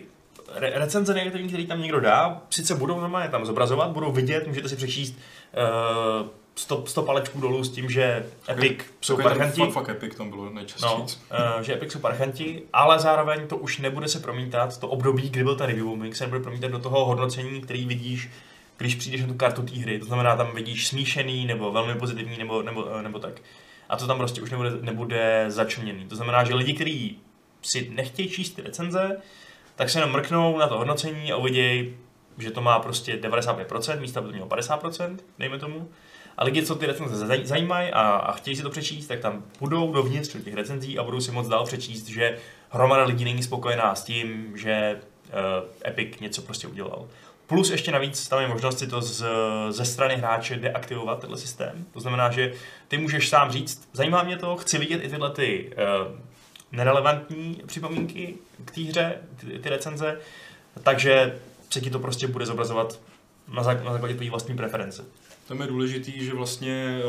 re- recenze negativní, které tam někdo dá, sice budou normálně tam zobrazovat, budou vidět, můžete si přečíst uh, 100, 100 palečků dolů s tím, že Epic jsou Takový ten parchanti. Fuck, fuck Epic tam bylo nejčastěji. No, uh, že Epic jsou parchanti, ale zároveň to už nebude se promítat, to období, kdy byl ten review bombing, se nebude promítat do toho hodnocení, který vidíš, když přijdeš na tu kartu té hry. To znamená, tam vidíš smíšený, nebo velmi pozitivní, nebo, nebo, eh, nebo tak. A to tam prostě už nebude, nebude začleněný. To znamená, že lidi, kteří si nechtějí číst ty recenze, tak se jenom mrknou na to hodnocení a uvidějí, že to má prostě 95%, místo aby to mělo 50%, dejme tomu. A lidi, co ty recenze zaj- zajímají a, a chtějí si to přečíst, tak tam půjdou dovnitř do těch recenzí a budou si moc dál přečíst, že hromada lidí není spokojená s tím, že uh, Epic něco prostě udělal. Plus ještě navíc tam je možnost si to z, ze strany hráče deaktivovat, tenhle systém. To znamená, že ty můžeš sám říct, zajímá mě to, chci vidět i tyhle ty uh, nerelevantní připomínky k té hře, ty, ty recenze, takže se ti to prostě bude zobrazovat na, zá, na základě tvojí vlastní preference. Tam je důležitý, že vlastně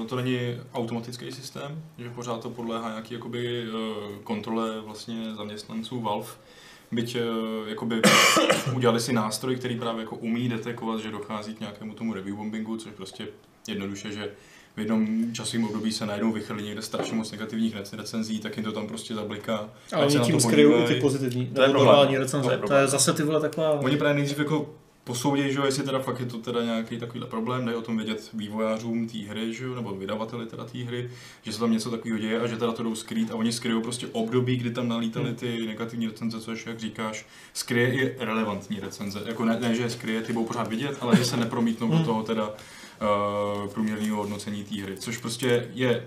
uh, to není automatický systém, že pořád to podléhá nějaký jakoby, uh, kontrole vlastně zaměstnanců Valve. Byť uh, jakoby [coughs] udělali si nástroj, který právě jako umí detekovat, že dochází k nějakému tomu review bombingu, což prostě jednoduše, že v jednom časovém období se najednou vychrlí někde strašně moc negativních rec- recenzí, tak jim to tam prostě zabliká. Ale oni tím to skryjou i ty pozitivní, To je normální recenze. To je To je zase ty vole taková... Oni právě nejdřív jako posoudí, že jo, jestli teda fakt je to teda nějaký takovýhle problém, dají o tom vědět vývojářům té hry, že jo, nebo vydavateli teda té hry, že se tam něco takového děje a že teda to jdou skrýt a oni skryjou prostě období, kdy tam nalítaly ty negativní recenze, což jak říkáš, skryje i relevantní recenze. Jako ne, ne že je skryje, ty budou pořád vidět, ale že se nepromítnou do toho teda uh, průměrného hodnocení té hry, což prostě je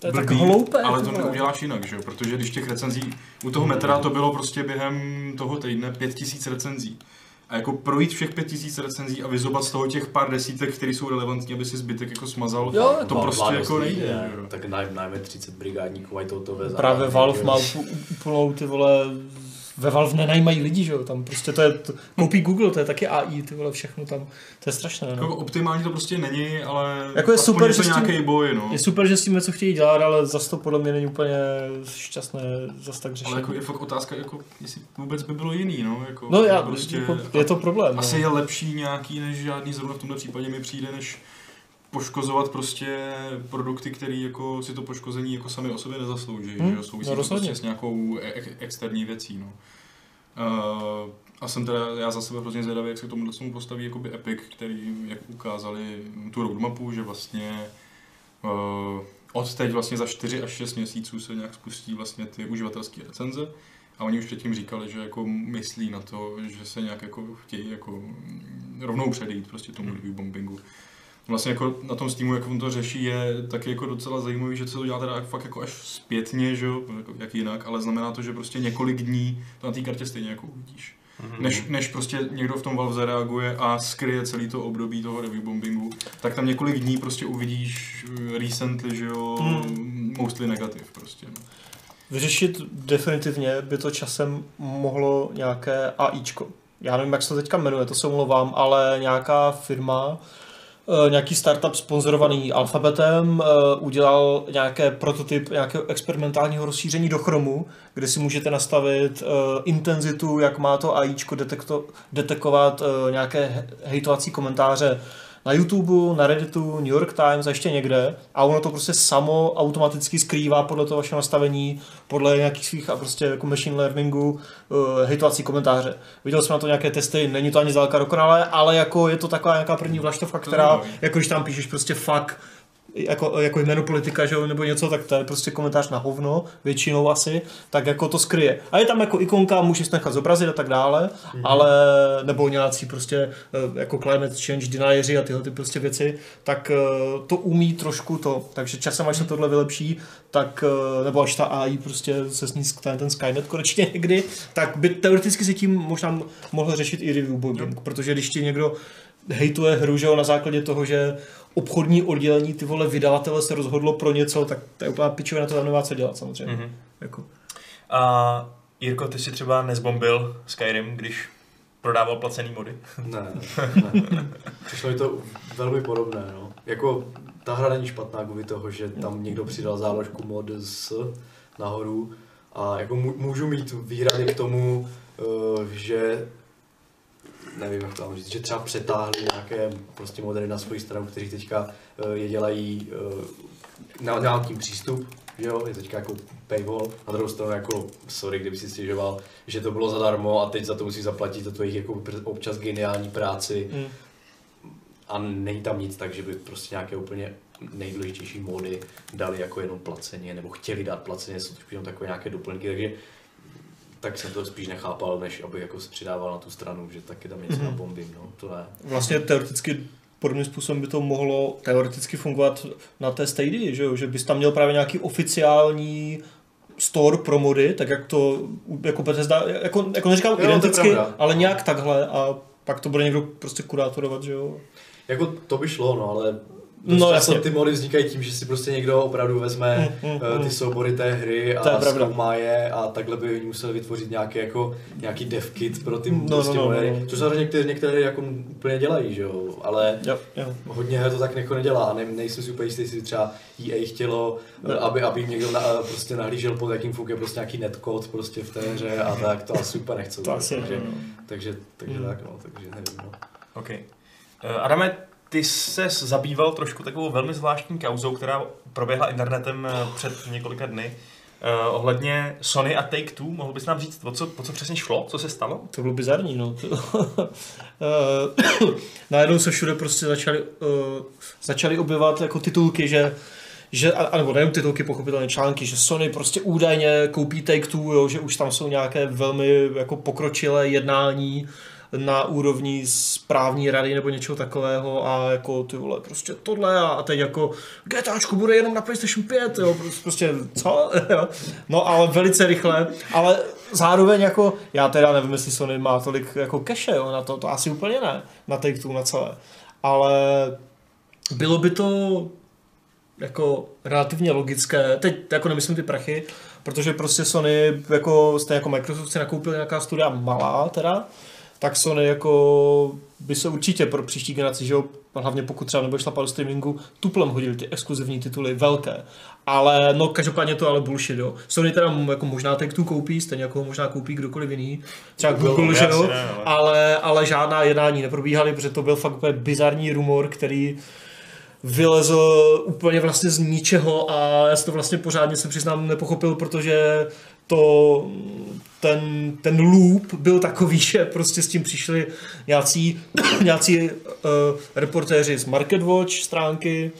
To je tak blbý, hloupé. ale to neuděláš jinak, že jo? Protože když těch recenzí, u toho metra to bylo prostě během toho týdne pět tisíc recenzí. A jako projít všech pět tisíc recenzí a vyzobat z toho těch pár desítek, které jsou relevantní, aby si zbytek jako smazal, Jo, to Má- prostě jako nejde. ne? Tak naj, najme 30 brigádníků, mají to, to veze. Právě Valve má úpl- úplnou ty vole, ve Valve nenajímají lidi, že jo, tam prostě to je, to, koupí Google, to je taky AI, ty vole, všechno tam, to je strašné, Jako no. optimální to prostě není, ale Jako je super, je to že s tím- nějaký boj, no. Je super, že s tím něco chtějí dělat, ale zase to podle mě není úplně šťastné zase tak řešit. Ale jako je fakt otázka, jako, jestli vůbec by bylo jiný, no. Jako, no já, prostě, jako, je to problém. Asi no. je lepší nějaký než žádný, zrovna v tomhle případě mi přijde, než poškozovat prostě produkty, které jako si to poškození jako sami o sobě nezaslouží, Hmm, že jo, souvisí no to prostě s nějakou e- e- externí věcí, no. Uh, a jsem teda, já za sebe hrozně zvědavý, jak se k tomu tomu postaví jakoby Epic, který, jak ukázali tu roadmapu, že vlastně uh, od teď vlastně za 4 až 6 měsíců se nějak spustí vlastně ty uživatelské recenze. A oni už předtím říkali, že jako myslí na to, že se nějak jako chtějí jako rovnou předejít prostě tomu review bombingu. Vlastně jako na tom Steamu, jak on to řeší, je taky jako docela zajímavý, že se to dělá teda fakt jako až zpětně, že jo, jako jak jinak, ale znamená to, že prostě několik dní to na té kartě stejně jako uvidíš. Mhm. Než, než prostě někdo v tom Valve zareaguje a skryje celý to období toho review bombingu, tak tam několik dní prostě uvidíš eh, recently, že jo, Hmm. mostly negativ prostě. No. Vyřešit definitivně by to časem mohlo nějaké AIčko. Já nevím, jak se to teďka jmenuje, to se omlouvám, ale nějaká firma, nějaký startup sponzorovaný alfabetem eh, udělal nějaké prototyp nějakého experimentálního rozšíření do Chromu, kde si můžete nastavit eh, intenzitu, jak má to AIčko detekto, detekovat eh, nějaké he- hejtovací komentáře na YouTube, na Redditu, New York Times a ještě někde a ono to prostě samo automaticky skrývá podle toho vašeho nastavení, podle nějakých svých a prostě jako machine learningu uh, hejtovací komentáře. Viděl jsem na to nějaké testy, není to ani zdaleka dokonalé, ale jako je to taková nějaká první vlaštovka, která, jako když tam píšeš prostě fuck, jako, jako jméno politika, že jo, nebo něco, tak to je prostě komentář na hovno, většinou asi, tak jako to skryje. A je tam jako ikonka, můžeš nechat zobrazit a tak dále, mm-hmm. ale, nebo nějací prostě eh, jako climate change denieři a tyhle ty prostě věci, tak eh, to umí trošku to, takže časem, až se tohle vylepší, tak, eh, nebo až ta AI prostě se sní ten, ten Skynet konečně [laughs] někdy, tak by teoreticky se tím možná mohl řešit i review bombing, protože když ti někdo hejtuje hru, že jo, na základě toho, že obchodní oddělení, ty vole vydavatele se rozhodlo pro něco, tak to je úplná pičovina, to tam nemá co dělat samozřejmě. Mhm. Mm-hmm. Jako. A Jirko, ty si třeba nezbombil Skyrim, když prodával placený mody. [laughs] Ne, ne. Přišlo mi to velmi podobné, no. Jako ta hra není špatná kvůli toho, že tam někdo přidal záložku mod s nahoru a jako můžu mít výhrady k tomu, eh, že nevím, jak to mám říct, že třeba přetáhli nějaké prostě modely na svoji stranu, kteří teďka eh, je dělají, eh, na, tím přístup, že jo, je teďka jako paywall, na druhou stranu jako, sorry, kdyby si stěžoval, že to bylo zadarmo a teď za to musí zaplatit za tvoji jako pr- občas geniální práci. Mm. a není tam nic tak, že by prostě nějaké úplně nejdůležitější módy dali jako jenom placeně, nebo chtěli dát placeně, jsou to jenom takové nějaké doplňky, takže tak jsem to spíš nechápal, než abych jako se přidával na tu stranu, že taky tam něco Mhm. na bombím, no, to ne. Vlastně teoreticky podobným způsobem by to mohlo teoreticky fungovat na té Stadia, že, jo? že bys tam měl právě nějaký oficiální store pro mody, tak jak to jako Bethesda, jako, jako neříkám Jo, identicky, ale nějak takhle a pak to bude někdo prostě kurátorovat, že jo. Jako to by šlo, no, ale No, no, jasně. ty mody vznikají tím, že si prostě někdo opravdu vezme Mm, mm, eh, mm. ty soubory té hry To je a zkoumá je a takhle by oni museli vytvořit nějaký, jako, nějaký dev kit pro ty No, no, prostě no, modery, no, no. což samozřejmě některé, některé jako úplně dělají, že jo, ale Jo, jo. hodně her to tak jako nedělá a ne, nejsem si úplně jistý, jestli třeba EA chtělo, No. aby, aby jim někdo na, prostě nahlížel pod jakým funguje prostě nějaký netcode prostě v té hře a tak, to asi úplně nechcou. To asi takže, no. takže, takže Mm. tak, no, takže nevím, no. OK. Uh, Adame, ty se zabýval trošku takovou velmi zvláštní kauzou, která proběhla internetem eh, před několika dny. Uh, ohledně Sony a Take-Two, mohl bys nám říct, o co, o co přesně šlo, co se stalo? To bylo bizarní, no. Eh, Najednou se všude prostě začaly, uh, začaly objevovat jako titulky, že že, anebo nejen titulky, pochopitelně články, že Sony prostě údajně koupí Take-Two, jo, že už tam jsou nějaké velmi jako pokročilé jednání na úrovni správní rady nebo něčeho takového a jako ty vole, prostě tohle a, teď jako GTAčko bude jenom na PlayStation 5, jo, prostě, prostě co? [laughs] No ale velice rychle, ale zároveň jako, já teda nevím, jestli Sony má tolik jako cache, jo, na to, to asi úplně ne, na Take-Two, na celé, ale bylo by to jako relativně logické, teď jako nemyslím ty prachy, protože prostě Sony jako, stejně jako Microsoft si nakoupil nějaká studia malá teda, tak Sony jako by se určitě pro příští generaci, že jo, hlavně pokud třeba nebo šlapat do streamingu, tuplem hodili ty exkluzivní tituly velké. Ale no každopádně to ale bullshit, jo. Sony teda jako možná tak tu koupí, stejně jako ho možná koupí kdokoliv jiný, třeba Google, Google, že jo, ale- ale, ale žádná jednání neprobíhaly, protože to byl fakt úplně bizarní rumor, který vylezl úplně vlastně z ničeho a já si to vlastně pořádně se přiznám nepochopil, protože to, ten, ten loop byl takový, že prostě s tím přišli nějací, [clears throat] nějací uh, reportéři z Market Watch stránky,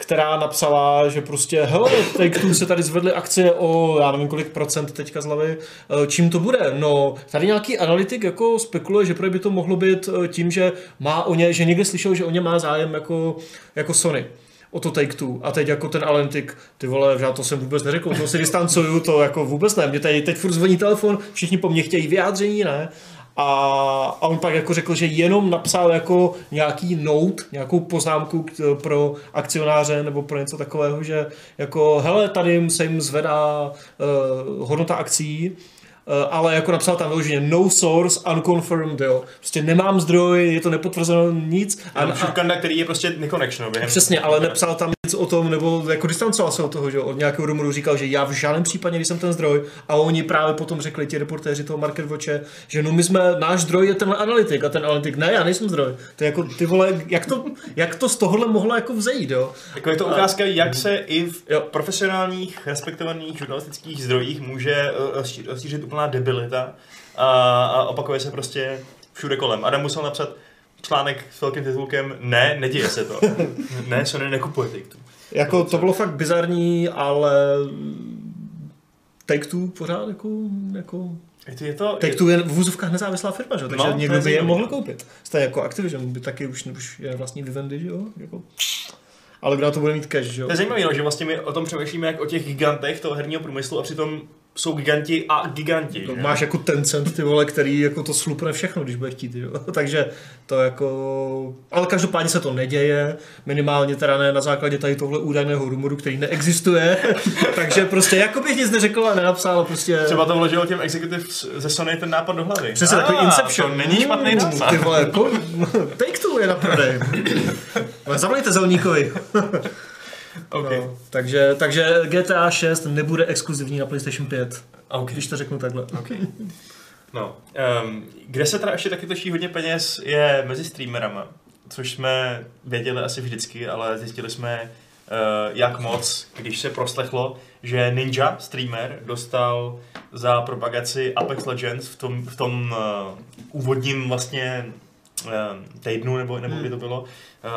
která napsala, že prostě, hele, Take-Two se tady zvedly akcie o, já nevím kolik procent teďka z hlavy, eh, čím to bude? No, tady nějaký analytik jako spekuluje, že by to mohlo být eh, tím, že má o ně, že někde slyšel, že o ně má zájem jako, jako Sony o to Take Two. A teď jako ten Alentik, ty vole, já to jsem vůbec neřekl, to si distancuju, to jako vůbec ne. Mě tady teď furt zvoní telefon, všichni po mně chtějí vyjádření, ne? A, a on pak jako řekl, že jenom napsal jako nějaký note, nějakou poznámku k, pro akcionáře nebo pro něco takového, že jako hele, tady se jim zvedá uh, hodnota akcí, ale jako napsal tam vyloženě no source, unconfirmed, jo. Prostě nemám zdroj, je to nepotvrzeno nic. A, a, Šukanda, který je prostě. Během přesně, ale nepsal tam o tom, nebo jako distancoval se od toho, že od nějakého rumoru říkal, že já v žádném případě když jsem ten zdroj a oni právě potom řekli ti reportéři toho Market Watche, že no my jsme, náš zdroj je tenhle analytik a ten analytik, ne, já nejsem zdroj. To je jako, ty vole, jak to, jak to z tohohle mohlo jako vzejít, jo. Jako je to ukázka, jak se i v jo. profesionálních, respektovaných žurnalistických zdrojích může eh, rozšířit úplná debilita a, a opakuje se prostě všude kolem. Adam musel napsat článek s velkým titulkem Ne, neděje se to. [laughs] ne, Sony nekupuje Take-Two. Jako to bylo fakt bizarní, ale Take-Two pořád jako, jako je to, je Take-Two je v vůzovkách nezávislá firma, že? takže no, někdo by je mohl koupit. Stejně jako Activision by taky už, už je vlastní Vivendi, že jo? Jako ale kdo na to bude mít cash, že jo? To je zajímavé, no, že vlastně my o tom přemýšlíme jak o těch gigantech toho herního průmyslu a přitom jsou giganti a giganti. No, máš jako Tencent, ty vole, který jako to slupne všechno, když bude chtít, jo? [laughs] Takže to jako... Ale každopádně se to neděje, minimálně teda ne na základě tady tohle údajného rumoru, který neexistuje, [laughs] takže prostě jako bych nic neřekl a nenapsal, prostě... Třeba to vložil těm executive ze Sony ten nápad do hlavy. Přesně ah, takový Inception. To není špatný nápad. Ty vole, jako, [laughs] take two je na prodej. Zavolejte Zelníkovi. Okay. No, takže, takže GTA 6 nebude exkluzivní na PlayStation 5. Okay. Když to řeknu takhle. Okay. No, um, kde se teda ještě taky točí hodně peněz je mezi streamerama, což jsme věděli asi vždycky, ale zjistili jsme, uh, jak moc, když se proslechlo, že Ninja streamer dostal za propagaci Apex Legends v tom, v tom uh, úvodním vlastně uh, týdnu, nebo, nebo hmm. kdy to bylo, uh,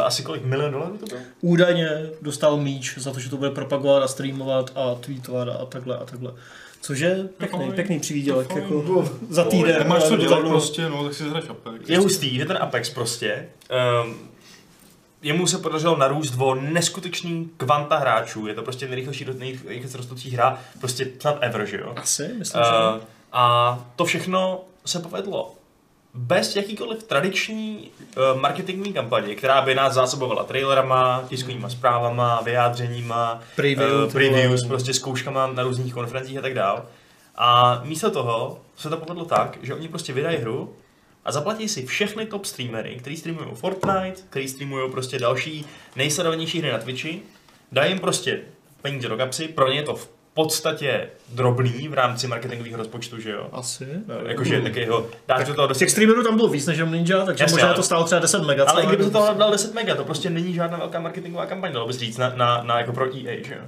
asi kolik milion dolarů to bylo? Údajně dostal míč za to, že to bude propagovat a streamovat a tweetovat a takhle a takhle. Což je pěkný, pěkný přivídělek, jako no. za týden. Nemáš co dělat prostě, no, tak si zhrať Apex. Je hustý, že ten Apex prostě, um, jemu se podařilo narůst o neskutečný kvanta hráčů. Je to prostě nejrychlejší, nejrychlejší rostoucí hra, prostě snad ever, že jo? Asi, myslím, uh, že. A to všechno se povedlo bez jakýkoliv tradiční uh, marketingní kampaně, která by nás zásobovala trailerama, tiskovými zprávama, vyjádřeníma, Preview, uh, previews, prostě zkouškama na různých konferencích a tak dál. A místo toho se to povedlo tak, že oni prostě vydají hru a zaplatí si všechny top streamery, který streamují Fortnite, který streamují prostě další nejsledovanější hry na Twitchi, dají jim prostě peníze do kapsy, pro ně je to v podstatě drobný v rámci marketingového rozpočtu, že jo? Asi. Jakože takového, dáš tak do toho 10... Těch streamerů tam bylo víc než Ninja, takže Jasně, možná ale... to stálo třeba 10 mega. Ale i kdyby to tam dal 10 mega, to prostě není žádná velká marketingová kampaň, dalo bys říct, na, na, na jako pro EA, že jo?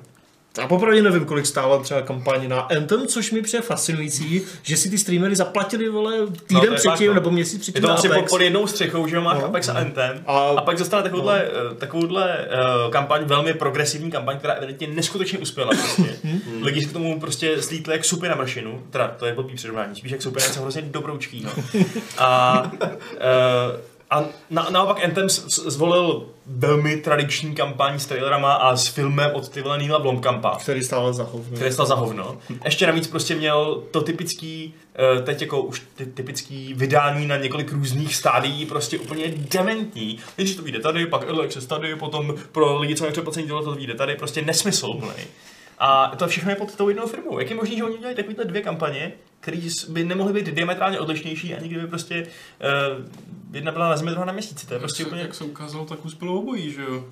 Já popravdě nevím, kolik stála třeba kampaň na Anthem, což mi přijde fascinující, že si ty streamery zaplatili vole týden no, předtím nebo měsíc předtím. Je to asi pod, jednou střechou, že máš no. Apex a Anthem. A, a pak dostane takovouhle, no. takovouhle uh, kampaň, velmi progresivní kampaň, která evidentně neskutečně uspěla. Prostě. [laughs] Hmm. Lidi si k tomu prostě slítli jak supy na mršinu, teda to je blbý přirovnání, spíš jak supy na hrozně dobroučký. No. [laughs] A uh, a na, naopak Anthem zvolil velmi tradiční kampaň s trailerama a s filmem od ty vole Neila Blomkampa. Který stál za hovno. Který stál za hovno. Ještě navíc prostě měl to typický, eh, teď jako už ty, typický vydání na několik různých stádií, prostě úplně dementní. Když to vyjde tady, pak Early Access tady, potom pro lidi, co nechce placení to vyjde tady, prostě nesmysl. A to všechno je pod tou jednou firmou. Jak je možné, že oni dělají takovéhle dvě kampaně, které by nemohly být diametrálně odlišnější, ani kdyby prostě uh, jedna byla na zemi, druhá na měsíci. To je prostě jak úplně... Se, jak se ukázalo, tak uspělo obojí, že jo?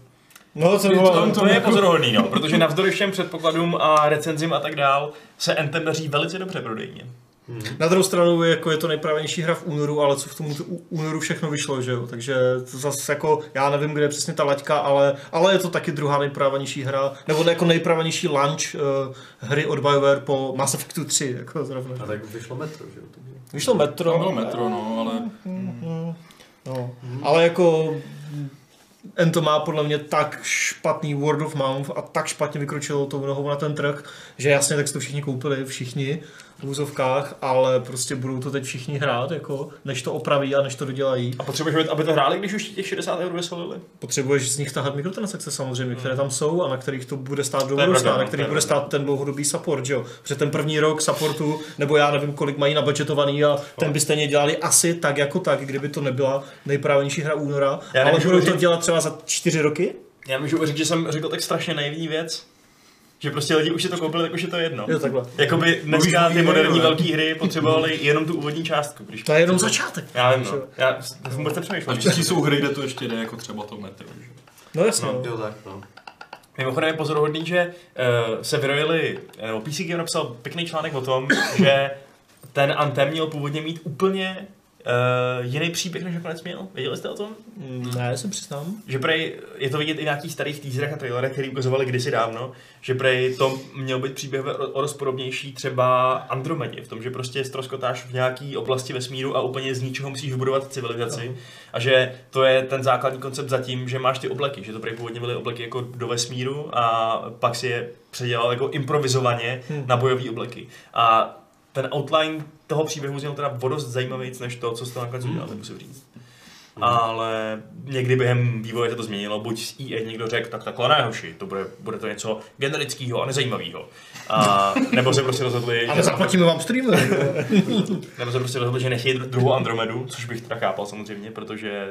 No, to, bylo, to, to je jako... pozoruhodný, no, protože [laughs] navzdory všem předpokladům a recenzím a tak dál se Anthem daří velice dobře prodejně. Hmm. Na druhou stranu jako je to nejpravenější hra v únoru, ale co v tom únoru všechno vyšlo, že jo? Takže to zase jako, já nevím, kde je přesně ta laťka, ale, ale je to taky druhá nejpravenější hra, nebo jako nejpravenější launch uh, hry od BioWare po Mass Effectu 3, jako zrovna. A tak vyšlo Metro, že jo? Vyšlo Metro. Tam bylo Metro, no, ale... Hmm. No, ale jako En to má podle mě tak špatný word of mouth a tak špatně vykročilo tou nohou na ten trh, že jasně tak si to všichni koupili, všichni v úzovkách, ale prostě budou to teď všichni hrát, jako, než to opraví a než to dodělají. A potřebuješ, aby to hráli, když už těch 60 eur vysolili? Potřebuješ z nich tahat mikrotransakce samozřejmě, které tam jsou a na kterých to bude stát do budoucna, na no, kterých bude stát ten dlouhodobý support, že jo. Protože ten první rok supportu, nebo já nevím, kolik mají nabudgetovaný a ten by stejně dělali asi tak jako tak, kdyby to nebyla nejpravenější hra února, Já ale budou to dělat třeba za čtyři roky? Já můžu říct, že jsem řekl tak strašně naivní věc, že prostě lidi už si to koupili, tak už je to jedno. Jo, takhle. Jakoby dneska ty EA, moderní velké hry potřebovaly jenom tu úvodní částku. Když To je jenom začátek. Já vím, no. Já jsem vůbec nepřemýšlel. Naštěstí jsou hry, kde to ještě jde, jako třeba to metro. Že? No jasně. No. Jo, tak, no. Mimochodem je pozoruhodný, že uh, se vyrojili, nebo PC Gamer napsal pěkný článek o tom, že ten Anthem měl původně mít úplně uh, jiný příběh, než nakonec měl. Věděli jste o tom? Ne, se přiznám. Že prej, je to vidět i v nějakých starých teaserech a trailerech, který ukazovali kdysi dávno, že prej to měl být příběh o o dost podobnější třeba Andromedě, v tom, že prostě stroskotáš v nějaký oblasti vesmíru a úplně z ničeho musíš vybudovat civilizaci. A že to je ten základní koncept zatím, že máš ty obleky, že to prej původně byly obleky jako do vesmíru a pak si je předělal jako improvizovaně Hmm. na bojové obleky. A ten outline toho příběhu zněl teda o dost zajímavý, než to, co jste nakonec udělali, musím říct. Ale někdy během vývoje se to změnilo, buď z EA někdo řekl, tak takhle ne, hoši, to bude, bude to něco generického a nezajímavého. A, [laughs] nebo se prostě rozhodli, Ale zaplatíme vám streamer. [laughs] nebo se prostě rozhodli, že nechtějí dru- druhou Andromedu, což bych teda chápal samozřejmě, protože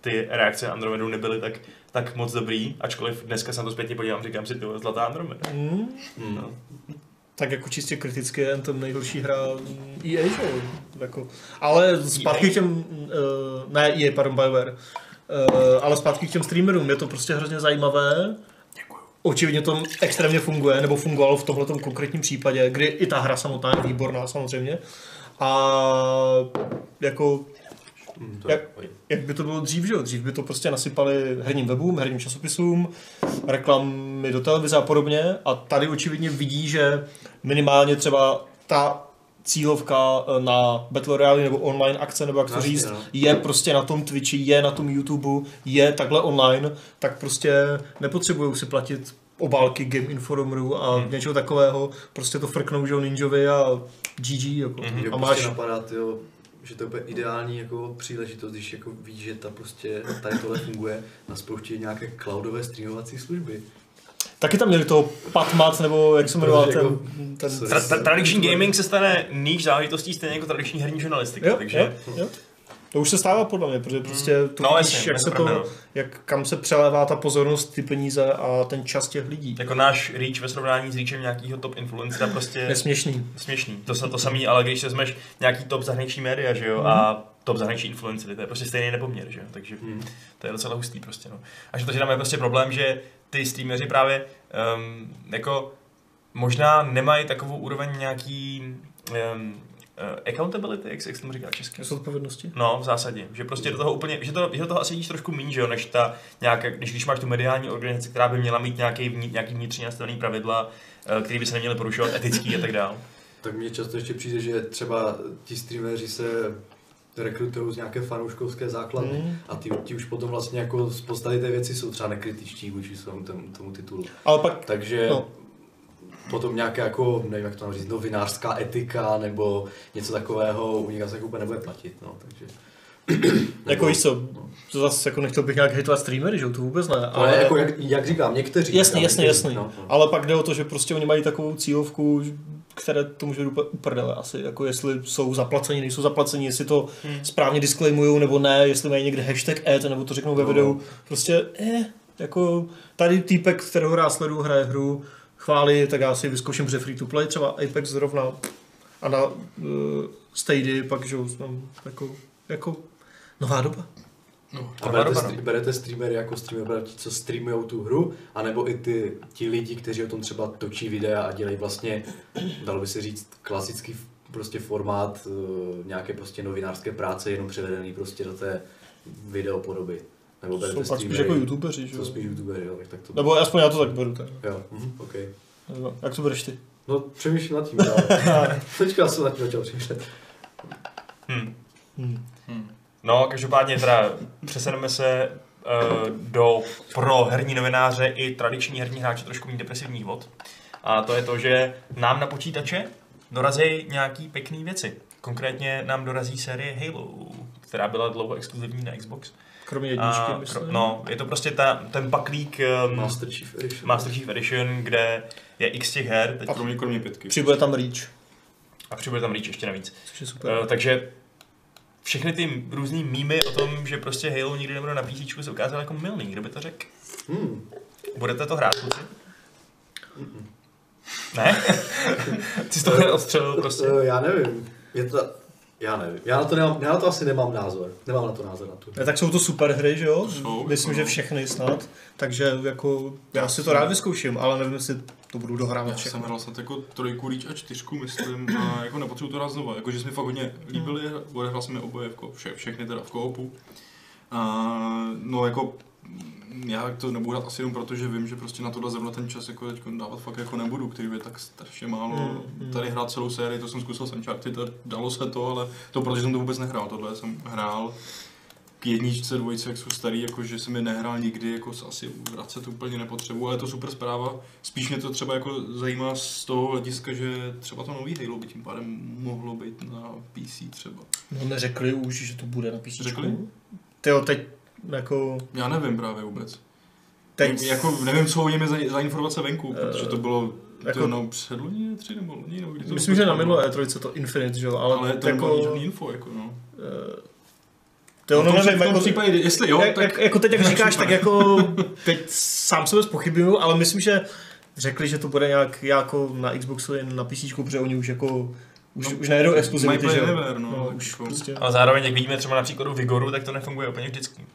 ty reakce Andromedu nebyly tak, tak moc dobrý, ačkoliv dneska se na to zpětně podívám, říkám si, ty vole, zlatá Andromeda. mm, Mm. No. Tak jako čistě kriticky je to nejhorší hra EA, že? Jako, ale zpátky EA? k těm, uh, ne EA, pardon, BioWare, uh, ale zpátky k těm streamerům, je to prostě hrozně zajímavé. Očividně to extrémně funguje, nebo fungovalo v tomhle konkrétním případě, kdy i ta hra samotná je výborná samozřejmě. A jako Mm, Jak- jak by to bylo dřív, že jo? Dřív by to prostě nasypali herním webům, herním časopisům, reklamy do televize a podobně. A tady očividně vidí, že minimálně třeba ta cílovka eh, na Battle Royale nebo online akce, nebo jak to Jasně, říct, no. je prostě na tom Twitchi, je na tom YouTube, je takhle online, tak prostě nepotřebují si platit obálky Game Informeru a Hmm. něčeho takového, prostě to frknou, že jo, ninjovi a GG, jako. Mě A prostě máš, napadá, tyjo, že to je úplně ideální jako příležitost, když jako víš, že ta prostě tady tohle funguje na spouště nějaké cloudové streamovací služby. taky tam měli toho Patmat, nebo jak se jmenoval ten, jako- ten, Tra- tra- tradiční gaming se stane níž záležitostí stejně jako tradiční herní žurnalistika, Jo, takže... jo, jo. To už se stává podle mě, protože prostě to No, no, jasně, jak, se to no. jak kam se přelévá ta pozornost, ty peníze a ten čas těch lidí. Jako náš reach ve srovnání s reachem nějakého top influencera prostě Je směšný. směšný. To se to samý, ale když vezmeš nějaký top zahraniční média, že jo, a top zahraniční influencery, to je prostě stejný nepoměr, že jo, takže Hmm. to je docela hustý prostě, no. A že to, že tam je prostě problém, že ty streameři právě um, jako možná nemají takovou úroveň nějaký um, accountability, jak se, jak se tomu říká česky. Z odpovědnosti. No, v zásadě. Že prostě do toho úplně, že, to, že do toho asi jdíš trošku méně, že jo, než ta nějaká, než když máš tu mediální organizaci, která by měla mít nějaký, vní- nějaký vnitřní nastavený pravidla, eh, které by se neměly porušovat, etický a tak dále. Tak mně často ještě přijde, že třeba ti streameři se rekrutují z nějaké fanouškovské základny Mm. a ty, ti už potom vlastně jako z podstaty té věci jsou třeba nekritičtí vůči svému tomu, tomu titulu. Ale pak, Takže No. Potom nějaká jako, nevím jak to mám říct, novinářská etika nebo něco takového u nich asi jako úplně nebude platit, no, takže... [clears throat] jako víš co, to zase jako nechtěl bych nějak hejtovat streamery, že jo, to vůbec ne. Ale jako, jak, jak říkám, někteří. Jasně, jasně, někteří, jasně. No, no. Ale pak jde o to, že prostě oni mají takovou cílovku, které to může úplně uprdele asi, jako jestli jsou zaplaceni, nejsou zaplaceni, jestli to Hmm. správně disclaimují nebo ne, jestli mají někde hashtag et, nebo to řeknou ve No. videu. Prostě, eh, jako tady týpek, kterého rád sleduju, hraje hru, chválí, tak já si vyzkouším, že free to play, třeba Apex zrovna a na uh, Stady pak, že jo, tam jako, jako nová doba. No, A berete, doba, no. berete streamery jako streamer, ti, co streamujou tu hru, anebo i ty, ti lidi, kteří o tom třeba točí videa a dělají vlastně, dalo by se říct, klasický prostě formát uh, nějaké prostě novinářské práce, jenom převedený prostě do té videopodoby. Nebo berete Jsou pak spíš jako youtubeři, že Jsou jo. spíš youtubery, jo, tak, tak to... Nebo aspoň já to tak beru. Tak. Jo, mhm, OK. Nebo Jak to bereš ty? No, přemýšlím nad tím, ale... [laughs] Teďka já jsem nad tím začal přemýšlet. Hmm. Hmm. Hmm. No, každopádně teda přeseneme se do pro herní novináře i tradiční herní hráče trošku méně depresivních vod. A to je to, že nám na počítače dorazí nějaký pěkný věci. Konkrétně nám dorazí série Halo, která byla dlouho exkluzivní na Xbox. Kromě jedničky, A, myslím. kro- no, je to prostě ta, ten paklík um, Master Chief Edition. Master Chief Edition, kde je x těch her teď, Kromě, kromě pětky. Přibude tam Reach, a přibude tam Reach ještě navíc. což je super. Uh, takže všechny ty různý mýmy o tom, že prostě Halo nikdy nebude na PC, se ukázaly jako milný. Kdo by to řekl? Hmm. Budete to hrát, kluci? Ne? [laughs] Ty jsi to hned odstřelil prostě. Uh, já nevím. Je to... Já nevím. Já na to, nemám, já na to asi nemám názor. Nemám na to názor na tu. Ne, tak jsou to super hry, že jo? Jsou, Myslím, jako že no. všechny snad. Takže jako, já si to rád vyzkouším, ale nevím, jestli to budu dohrávat Já jsem všechno. hrál snad jako trojku, Reach a čtyřku, myslím, a jako nepotřebuji to hrát znova. Jakože se mi fakt hodně líbily, odehrál jsem je oboje, vše, všechny teda v koopu. A, no jako já to nebudu hrát asi jenom proto, že vím, že prostě na tohle zrovna ten čas jako teď dávat fakt jako nebudu, který je tak strašně málo. Mm, mm. Tady hrát celou sérii, to jsem zkusil s Uncharted, a dalo se to, ale to protože jsem to vůbec nehrál, tohle jsem hrál k jedničce, dvojce, jak jsou starý, jako že jsem je nehrál nikdy, jako se asi vracet úplně nepotřebuji, ale je to super zpráva. Spíš mě to třeba jako zajímá z toho hlediska, že třeba to nový Halo by tím pádem mohlo být na PC třeba. No neřekli už, že to bude na PC. Řekli? Ty jo, teď jako... Já nevím právě vůbec. Teď, Jako nevím, co něm je za, za informace venku, Eh, protože to bylo jako- to no, předloni, tři nebo loni, nebo kdy to myslím, že na minulé E3 to Infinite, že jo, ale, ale to jako... žádný info, jako no. eh, To jo, v no nevím, v tom jako, případě, jestli jo, tak... jak, jako teď, jak [laughs] říkáš, super. tak jako teď sám sebe spochybnuju, ale myslím, že řekli, že to bude nějak jako na Xboxu jen na PC, protože oni už jako už, No, už nejedou My exkluzivity, že jo. Never, no, no, už jako- prostě. Ale zároveň, jak vidíme třeba na příkladu Vigoru, tak to nefunguje úplně vždycky.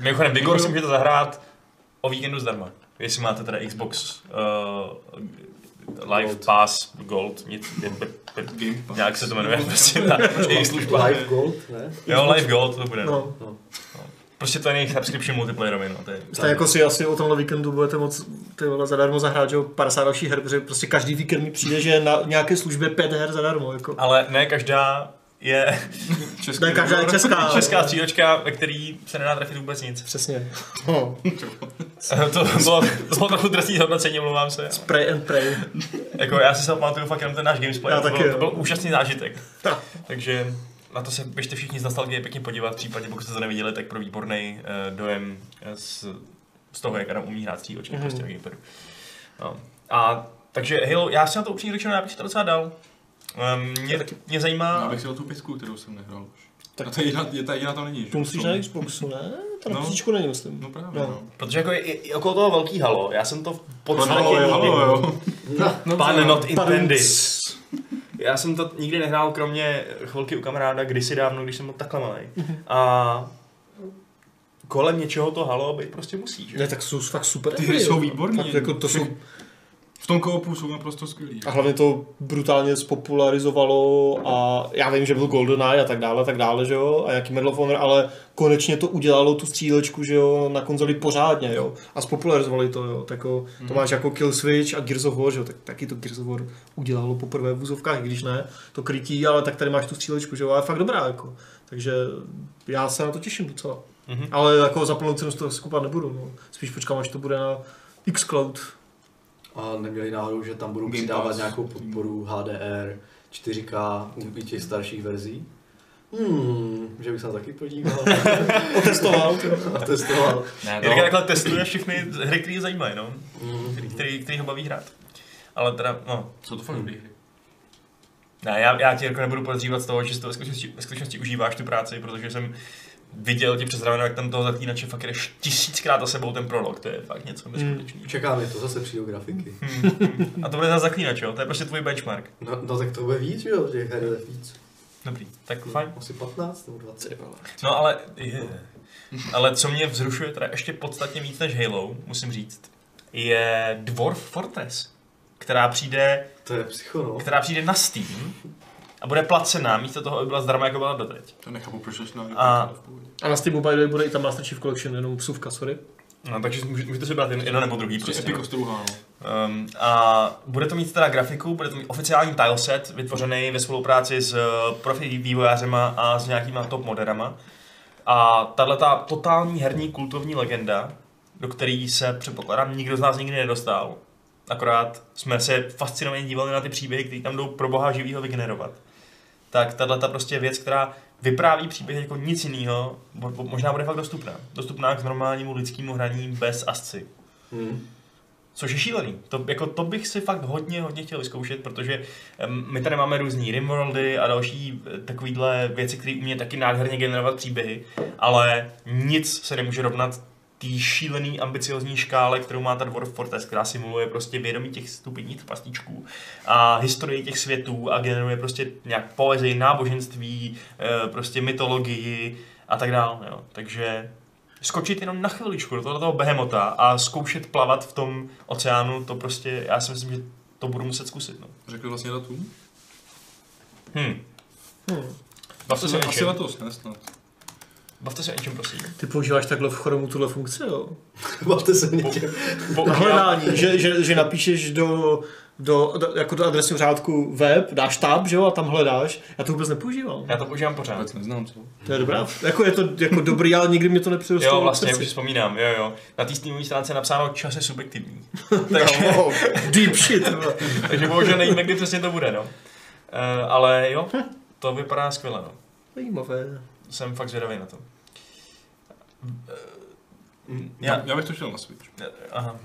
Mimochodem, Vigor si můžete zahrát o víkendu zdarma. Jestli máte teda Xbox uh, Live Gold. Pass Gold, nic, Game Pass. nějak se to jmenuje, [laughs] prostě ta jejich služba. Live Gold, ne? Jo, Live Gold to bude. No. Prostě to je jejich subscription multiplayerovi, no, to je. Jako si asi o tomhle víkendu budete moc ty vole zadarmo zahrát, že jo, 50 dalších her, protože prostě každý víkend mi přijde, že je na nějaké službě 5 her zadarmo, jako. Ale ne každá je [laughs] Český Ne, každá je česká. [laughs] česká střídačka, ve který se nedá trefit vůbec nic. Přesně. No. to bylo, to bylo trochu drsný hodnocení, mluvám se. Pray and pray. Jako já si se pamatuju fakt jenom ten náš gamesplay, Já to, byl, to byl úžasný zážitek. Takže na to se běžte všichni z nostalgie pěkně podívat, v případě pokud jste to neviděli, tak pro výborný uh, dojem z, z toho, jak Adam umí hrát střílečky Mhm. mm-hmm. prostě na gamepadu. No. A takže Halo, já si na to upřímně řečeno, já bych si to docela dal. Um, mě, taky. mě zajímá, Já bych si dal tu pětku, kterou jsem nehrál už. Tak- a ta jediná, je, ta jediná tam není, že? To musíš na Xboxu, ne? To na No. PC není, myslím. No právě, No. no. protože jako je, je, je okolo toho velký Halo, já jsem to v podstatě Halo, nikdy- halo, jo. No. Pan not intended. Já jsem to nikdy nehrál, kromě chvilky u kamaráda, kdysi dávno, když jsem byl takhle malý. A kolem něčeho to halo být prostě musí, že? Ne, tak jsou fakt super. Ty hry jsou výborný. Tak jako to jsou, V tom koopu jsou naprosto skvělý. a hlavně to brutálně spopularizovalo a já vím, že byl GoldenEye a tak dále, a tak dále, že jo, a jaký Medal of Honor, ale konečně to udělalo tu střílečku, že jo, na konzoli pořádně, jo, a spopularizovali to, jo, tak jo, to Mhm. máš jako Kill Switch a Gears of War, že jo, tak taky to Gears of War udělalo poprvé v úzovkách, i když ne, to krytí, ale tak tady máš tu střílečku, že jo, a je fakt dobrá, jako, takže já se na to těším docela. Mhm. Ale jako za plnou cenu toho skupat nebudu, no. Spíš počkám, až to bude na Xcloud. A neměli náhodou, že tam budou přidávat nějakou podporu HDR, 4K u těch starších verzí? Hmm, že bych se na taky podíval [laughs] Otestoval. a testoval. Ne, no. takhle testuje všechny hry, které je zajímají, no. Hmm. Který, který, který ho baví hrát. Ale teda, no. Jsou to fakt hry. Ne, já, já ti jako nebudu podezřívat z toho, že si to ve skutečnosti, ve skutečnosti užíváš tu práci, protože jsem viděl ti přes rameno, jak tam toho zaklínače fakt jdeš tisíckrát za sebou ten prolog, to je fakt něco neskutečného. Čeká mě to, zase přijdou zagrafiky. Hmm. A to bude za zaklínač, jo? To je prostě tvůj benchmark. No, no tak to bude víc, že jo, těch her je víc. Dobrý, tak fajn. Asi 15 nebo 20. No ale, je. ale co mě vzrušuje teda ještě podstatně víc než Halo, musím říct, je Dwarf Fortress, která přijde, To je psycho, no. která přijde na Steam a bude placená, místo toho, aby byla zdarma, jako byla doteď. To nechápu, proč až na A-. A na Steamu by the way bude i ta Master Chief Collection, jenom psůvka, sorry. No, takže může- můžete si brát jen- jedno nebo druhý. Prostě. Epic no. Um, a bude to mít teda grafiku, bude to mít oficiální tileset, vytvořený ve spolupráci s eh, profi vývojářema a s nějakýma top moderama. A tahle ta totální herní kultovní legenda, do který se předpokládám nikdo z nás nikdy nedostal, akorát jsme se fascinovaně dívali na ty příběhy, které tam jdou pro boha živýho vygenerovat. Tak tahle ta prostě věc, která vypráví příběh jako nic jiného, možná bude fakt dostupná. Dostupná k normálnímu lidskému hraní bez asci. Hmm. Což je šílený. To, jako, to bych si fakt hodně, hodně chtěl vyzkoušet, protože my tady máme různý rimworldy a další eh, takovýhle věci, které umí taky nádherně generovat příběhy, ale nic se nemůže rovnat té šílený ambiciozní škále, kterou má ta Dwarf Fortress, která simuluje prostě vědomí těch stupidních trpaslíčků a historii těch světů a generuje prostě nějak poezii, náboženství, eh, prostě mytologii a tak dále. Jo. Takže skočit jenom na chviličku do toho, do toho behemota a zkoušet plavat v tom oceánu, to prostě, já si myslím, že to budu muset zkusit. No. Řekli vlastně datum? Hm. Hmm. Se o Asi něčem. letos, ne snad. Bavte se o něčem, prosím. Ty používáš takhle v Chromu tuhle funkci, jo? [laughs] Bavte se něčem. Po, Na hledání, že, že, že napíšeš do, do, do, jako do adresního řádku web, dáš tab, že jo, a tam hledáš. Já to vůbec nepoužívám. já to používám pořád. Vůbec neznám, co? To je dobrá. Jako je to jako dobrý, ale nikdy mě to nepřirostlo. Jo, vlastně, už vzpomínám, jo, jo. Na té Steamové stránce je napsáno čas je subjektivní. [laughs] takže, No, deep shit. takže bohužel nevíme, kdy přesně to bude, no. Uh, ale jo, to vypadá skvěle, no. Zajímavé. Jsem fakt zvědavý na to. Já, Já, bych to chtěl na Switch. aha.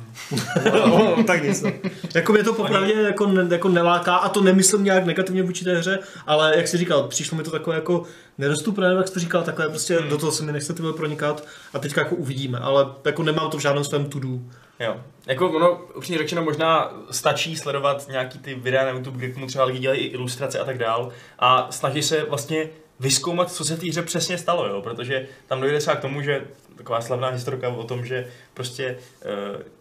no, tak nic. No. Jako mě to popravdě jako, ne, jako neláká a to nemyslím nějak negativně vůči té hře, ale jak jsi říkal, přišlo mi to takové jako nedostupné, nebo jak jsi to říkal, takové prostě Hmm. do toho se mi nechce ty vole pronikat a teďka jako uvidíme, ale jako nemám to v žádném svém to do. Jo. Jako ono, upřímně řečeno, možná stačí sledovat nějaký ty videa na YouTube, kde k tomu třeba lidi dělají i ilustrace a tak dál a snaží se vlastně vyzkoumat, co se té hře přesně stalo, jo? protože tam dojde třeba k tomu, že taková slavná historka o tom, že prostě e,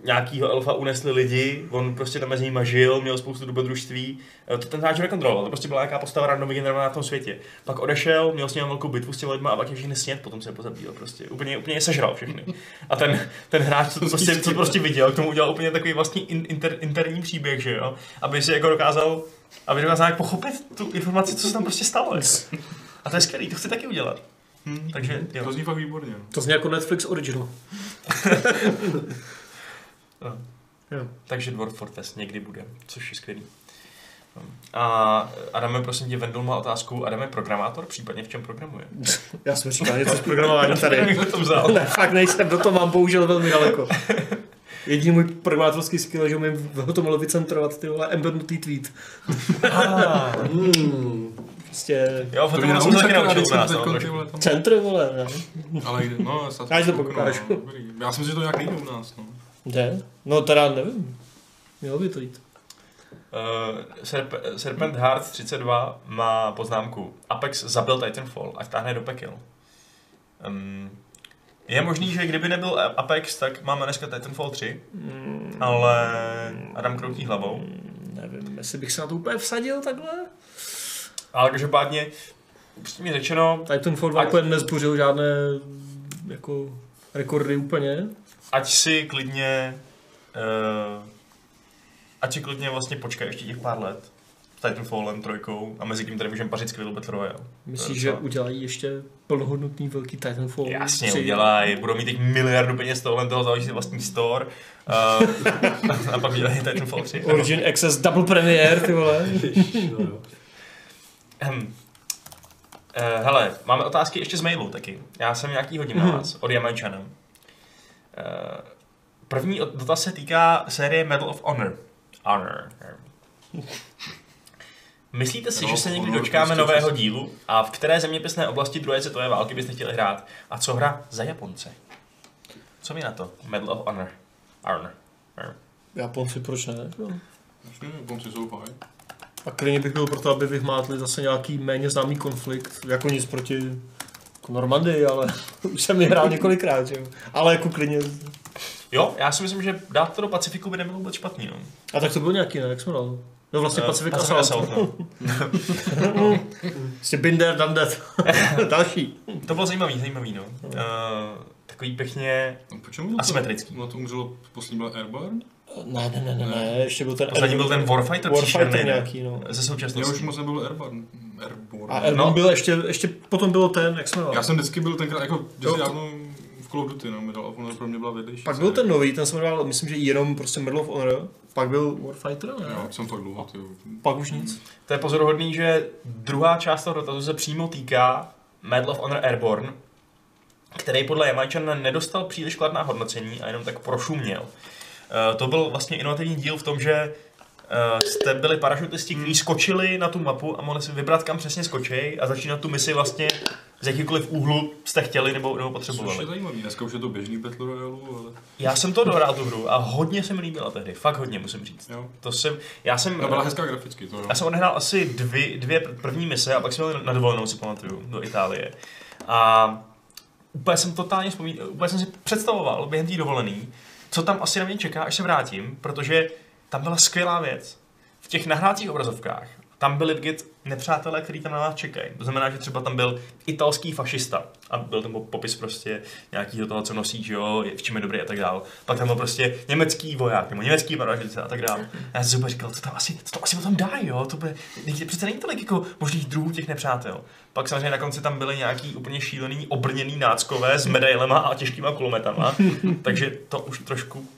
nějakýho elfa unesli lidi, on prostě tam mezi nimi žil, měl spoustu dobrodružství, e, to ten hráč nekontroloval, to prostě byla nějaká postava random vygenerovaná na tom světě. Pak odešel, měl s ním velkou bitvu s těmi lidmi a pak je všechny snět, potom se je pozabíjel prostě, úplně, úplně je sežral všechny. A ten, ten hráč, co to prostě, to prostě viděl, k tomu udělal úplně takový vlastní in, inter, interní příběh, že jo, aby si jako dokázal, aby dokázal nějak pochopit tu informaci, co se tam prostě stalo. Jako. A to je skvělý, to chci taky udělat. Hm. Takže, jo. To zní fakt výborně. To zní jako Netflix original. [laughs] No. Jo. Takže Dwarf Fortress někdy bude, což je skvělý. No. A Adame, prosím tě, Vendel má otázku. Adame je programátor, případně v čem programuje? [laughs] Já jsem říkal něco [laughs] s programováním tady. Jak to vzal? ne, fakt nejsem, do toho mám bohužel velmi daleko. Jediný můj programátorský skill je, že umím v tomhle vycentrovat ty vole embednutý tweet. Ah, Hmm. Prostě jo, To mě jsem se naučil taky naučil u nás, centr, vole, ne? Ale jde, no, Já ti to no, dobrý. Já si myslím, že to nějak nejde u nás, no. Jde? No teda nevím. Mělo by to jít. Uh, Serp- Serpent Heart 32 má poznámku Apex zabil Titanfall a vtáhne do pekel. Um, je možný, že kdyby nebyl Apex, tak máme dneska Titanfall 3, ale Adam kroutí hlavou. Nevím, jestli bych se na to úplně vsadil takhle. Ale každopádně, upřímně řečeno, Titanfall 2 Ať- úplně nezbořil žádné jako rekordy úplně. ať si klidně uh, ať si klidně vlastně počkej ještě těch pár let s Titanfallem trojkou a mezi tím tady můžeme pařit skvělou Battle Royale. Myslíš, že udělají ještě plnohodnotný velký Titanfall? Jasně, 3? udělají, budou mít teď miliardu peněz tohle toho, založí si vlastní store uh, [laughs] a pak udělají Titanfall 3. ano. Origin Access Double Premiere, ty vole. Ježiš, no jo. Ehm. Eh, hele, máme otázky ještě z mailu taky. Já jsem nějaký hodím na vás, od Jamajčana. Eh, První dotaz se týká série Medal of Honor. Honor. Myslíte si, Medal že se někdy dočkáme prostě nového dílu? A v které zeměpisné oblasti druhé světové války byste chtěli hrát? A co hra za Japonce? Co mi na to? Medal of Honor. Honor. Honor. Japonci, proč ne? Japonci jsou fajn. A klidně bych byl pro to, aby vyhmátli zase nějaký méně známý konflikt. Jako nic proti jako Normandii, ale [laughs] už jsem je hrál několikrát, že jo. Ale jako klidně. Jo, já si myslím, že dát to do Pacifiku by nebylo vůbec špatný. No. A tak to byl nějaký, ne? Jak jsme dal? No vlastně Eh, Pacific Pacific Assault. Assault, no. Prostě Binder, done that. [laughs] Další. To bylo zajímavý, zajímavý, no. Uh, takový pěkně No, asymetrický. Na to umřelo, poslední byl Airborne? Ne, ne, ne, ne, ne, ještě byl ten... Poslední byl ten Warfighter, Warfighter příšerný, nějaký, no. Ze Já současnosti. už moc nebyl Airborne. Airborne. A Airborne No. byl ještě, ještě, potom byl ten, jak jsme Já jsem vždycky byl tenkrát, jako to- dávno v Call of Duty, no, Medal of Honor pro mě byla vedlejší. Pak byl ten nový, ten se jmenoval, myslím, že jenom prostě Medal of Honor. Pak byl Warfighter, ne? Jo, jsem fakt dlouho, ty. Pak už nic. To je pozoruhodný, že druhá část toho dotazu se přímo týká Medal of Honor Airborne, který podle Jamajčan nedostal příliš kladná hodnocení a jenom tak prošuměl. Eh, To byl vlastně inovativní díl v tom, že eh, jste byli parašutisti, kteří skočili na tu mapu a mohli si vybrat, kam přesně skočej a začínat tu misi vlastně z jakýkoliv úhlu jste chtěli nebo, nebo Což je potřebovali. zajímavý, dneska už je to běžný Battle Royale, ale Já jsem to dohrál tu hru a hodně se mi líbila tehdy, fakt hodně musím říct. jo. To jsem, já jsem, Ona byla hezká graficky, to jo. já jsem odehrál asi dvě, dvě pr- první mise a pak jsem byl na dovolenou, si pamatuju, do Itálie. A úplně jsem totálně vzpomín, úplně jsem si představoval během té dovolený, co tam asi na mě čeká, až se vrátím, protože tam byla skvělá věc. V těch nahrávacích obrazovkách tam byli vidět nepřátelé, kteří tam na nás čekají. To znamená, že třeba tam byl italský fašista a byl tam popis prostě nějakého toho, co nosí, že jo, v čem je dobrý a tak dál. Pak tam byl prostě německý voják nebo německý paražice a tak dál. A já jsem si říkal, co tam asi, co tam asi potom dá, jo, to bude, teď přece není tolik jako možných druhů těch nepřátel. Pak samozřejmě na konci tam byly nějaký úplně šílený obrněný náckové s medailema a těžkýma kulometama, [laughs] takže to už trošku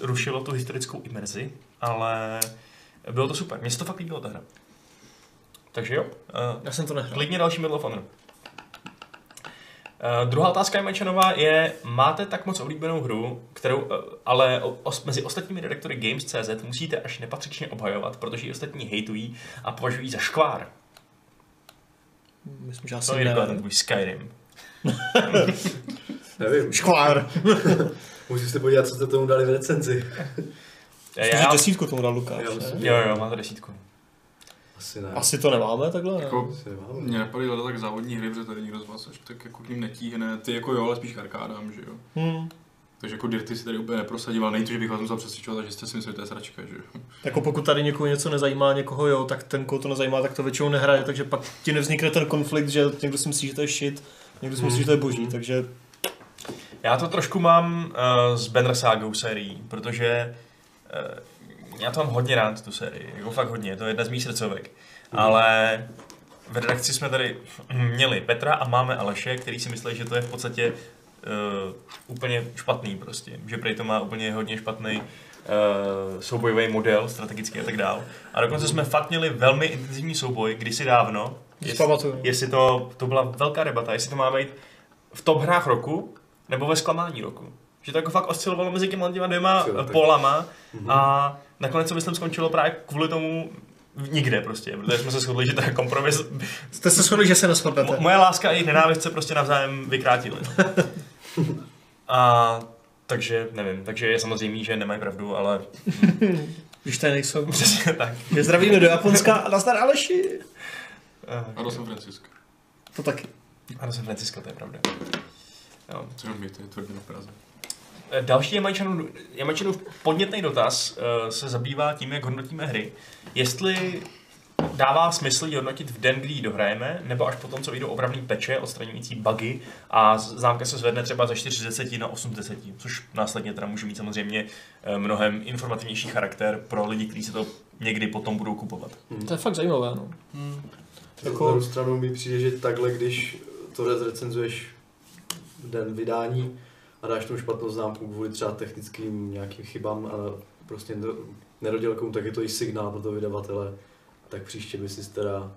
rušilo tu historickou imerzi, ale bylo to super. Mně se to fakt líbilo ta hra. Takže jo, uh, Já jsem to nehrál. klidně další Medal of Honor. Uh, druhá otázka Jemečanová je, máte tak moc oblíbenou hru, kterou uh, ale o, os, mezi ostatními redaktory Games.cz musíte až nepatřičně obhajovat, protože ji ostatní hejtují a považují za škvár. Myslím, že asi Co je ten tvůj Skyrim? [laughs] Nevím, Škvár. [laughs] musíš se podívat, co jste tomu dali v recenzi. Já, já, desítku tomu dal Lukáš. Ne? jo, jo, máte desítku. Asi ne. Asi to nemáme takhle, ne? Jako, Asi nemáme. mě napadaly hledat tak závodní hry, protože tady nikdo z vás až tak jako k ním netíhne. Ty jako jo, ale spíš k arkádám, že jo. Hmm. Takže jako Dirty si tady úplně neprosadil, ale není to, že bych vás musel přesvědčovat, že jste si mysleli, že to je sračka, že jo. Jako pokud tady někoho něco nezajímá, někoho jo, tak ten, koho to nezajímá, tak to většinou nehraje, takže pak ti nevznikne ten konflikt, že někdo si myslí, že to je shit, někdo si myslí, že to je boží, Mhm. takže Já to trošku mám uh, s Banner Sagou sérií, protože uh, já to mám hodně rád, tu sérii, jako fakt hodně, to je jedna z mých srdcovek. Ale v redakci jsme tady měli Petra a máme Aleše, který si myslí, že to je v podstatě uh, úplně špatný prostě, že prej to má úplně hodně špatný uh, soubojový model, strategický a tak dál. A dokonce jsme fakt měli velmi intenzivní souboj kdysi dávno, si jestli, pamatuju. jestli to, to byla velká debata, jestli to má být v top hrách roku, nebo ve zklamání roku. Že to jako fakt oscilovalo mezi těma dvěma polama Mhm. a nakonec to myslím skončilo právě kvůli tomu nikde prostě, protože jsme se shodli, že to je kompromis. Jste se shodli, že se neschodnete. Mo- moje láska a jejich nenávist se prostě navzájem vykrátily. No. [laughs] A takže nevím, takže je samozřejmé, že nemají pravdu, ale [laughs] Když tady nejsou. přesně tak. My zdravíme do Japonska a nazdar Aleši. Eh, A do San Francisco. To taky. Ano, jsem Francisco, to je pravda. Jo. Co jenom to je tvrdě na Praze. Eh, Další Jamajčanův, Jamajčanův podnětný dotaz uh, se zabývá tím, jak hodnotíme hry. Jestli dává smysl ji hodnotit v den, kdy ji dohrajeme, nebo až potom, co vyjdou opravný peče odstraňující bugy a známka se zvedne třeba ze 40 na 80, což následně teda může mít samozřejmě eh, mnohem informativnější charakter pro lidi, kteří si to někdy potom budou kupovat. To je fakt zajímavé, no. Jako... Jako- Na druhou stranu mi přijde, že takhle, když to recenzuješ v den vydání a dáš tomu špatnou známku kvůli třeba technickým nějakým chybám a prostě nedo- nedodělkům, tak je to i signál pro toho vydavatele. Tak příště by si teda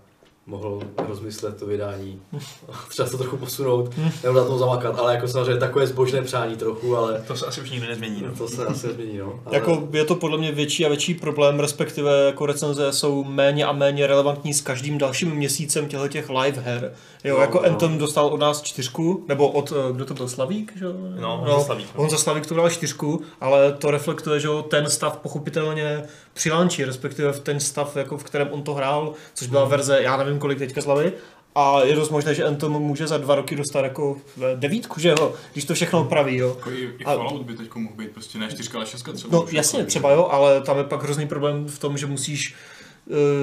mohl rozmyslet to vydání. [laughs] Třeba to trochu posunout, nebo na tom zamakat, ale jako samozřejmě takové zbožné přání trochu, ale To se asi už nikdy nezmění. No. to se asi nezmění, no. Ale... Jako je to podle mě větší a větší problém, respektive jako recenze jsou méně a méně relevantní s každým dalším měsícem těchto těch live her. Jo, No, jako no. Anthem dostal od nás čtyřku, nebo od, eh, kdo to byl, Slavík? Že? jo? No, Honza Slavík, no. On za Slavík to dal čtyřku, ale to reflektuje, že ten stav pochopitelně při launchi, respektive v ten stav, jako v kterém on to hrál, což byla Mhm. verze, já nevím kolik teďka slavy, a je dost možné, že Anthem může za dva roky dostat jako eh, devítku, že jo, když to všechno opraví, jo. Jako i, i A- Fallout by teď mohl být prostě ne 4, ale 6 třeba. No už jasně, jako- třeba jo, ale tam je pak hrozný problém v tom, že musíš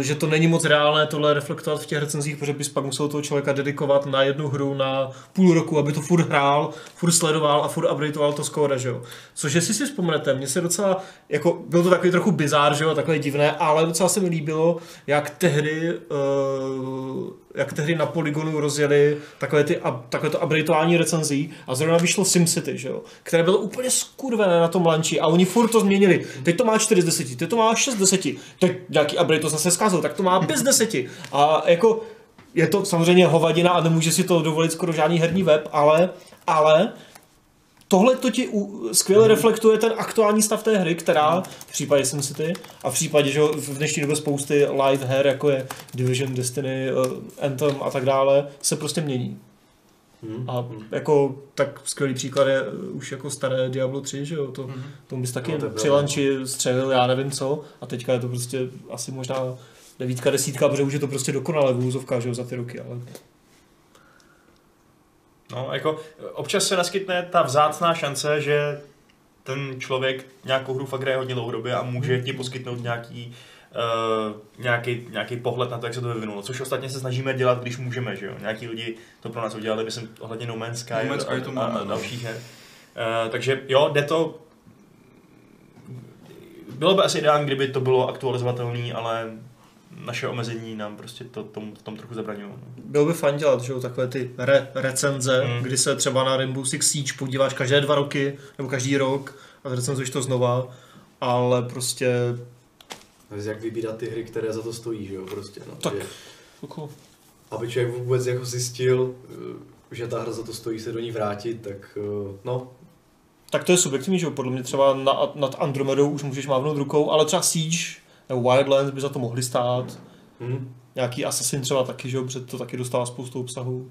že to není moc reálné tohle reflektovat v těch recenzích, protože bys pak musel toho člověka dedikovat na jednu hru na půl roku, aby to furt hrál, furt sledoval a furt updateoval to skóre, že jo. Což jestli si vzpomenete, mně se docela, jako byl to takový trochu bizár, že jo, takové divné, ale docela se mi líbilo, jak tehdy, uh, jak tehdy na Polygonu rozjeli takové, ty, takové to updateování recenzí a zrovna vyšlo SimCity, že jo, které bylo úplně skurvené na tom lanči a oni furt to změnili. Teď to má 4 z 10, teď to má 6 z 10, teď nějaký update to zase zkazil, tak to má 5 z 10. A jako je to samozřejmě hovadina a nemůže si to dovolit skoro žádný herní web, ale, ale tohle to ti skvěle reflektuje ten aktuální stav té hry, která v případě SimCity a v případě, že v dnešní době spousty live her, jako je Division, Destiny, uh, Anthem a tak dále, se prostě mění. Hmm. A jako tak skvělý příklad je už jako staré Diablo 3, že jo, to, Mhm. to bys taky No, to při lanči střelil, já nevím co, a teďka je to prostě asi možná devítka, desítka, protože už je to prostě dokonale v úzovkách, že jo, za ty roky, ale No, jako občas se naskytne ta vzácná šance, že ten člověk nějakou hru fakt hraje hodně dlouhodobě a může ti poskytnout nějaký, uh, nějaký, nějaký pohled na to, jak se to vyvinulo. Což ostatně se snažíme dělat, když můžeme, že jo. Nějaký lidi to pro nás udělali, myslím, ohledně No Man's Sky, No Man's Sky a, to máme, a no. dalších her. Uh, takže jo, jde to... Bylo by asi ideální, kdyby to bylo aktualizovatelné, ale naše omezení nám prostě to, tom, v tom trochu zabraňují. No. bylo by fajn dělat, že jo, takové ty re- recenze, Mm. kdy se třeba na Rainbow Six Siege podíváš každé dva roky, nebo každý rok a recenzuješ to znova, ale prostě Takže jak vybírat ty hry, které za to stojí, že jo, prostě. No. Tak. Že, jako, aby člověk vůbec jako zjistil, že ta hra za to stojí se do ní vrátit, tak no, tak to je subjektivní, že jo, podle mě třeba na, nad Andromedou už můžeš mávnout rukou, ale třeba Siege nebo Wildlands by za to mohli stát. hm, Nějaký Assassin třeba taky, že jo, protože to taky dostává spoustu obsahu.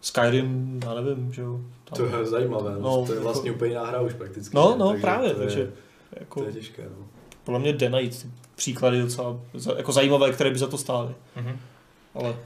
Skyrim, já nevím, že jo. Tam- to je zajímavé, no, No, to je vlastně jako- úplně jiná hra už prakticky. No, no, takže právě, to je, takže jako, To je těžké, no. podle mě jde najít ty příklady docela jako zajímavé, které by za to stály. Mhm. Ale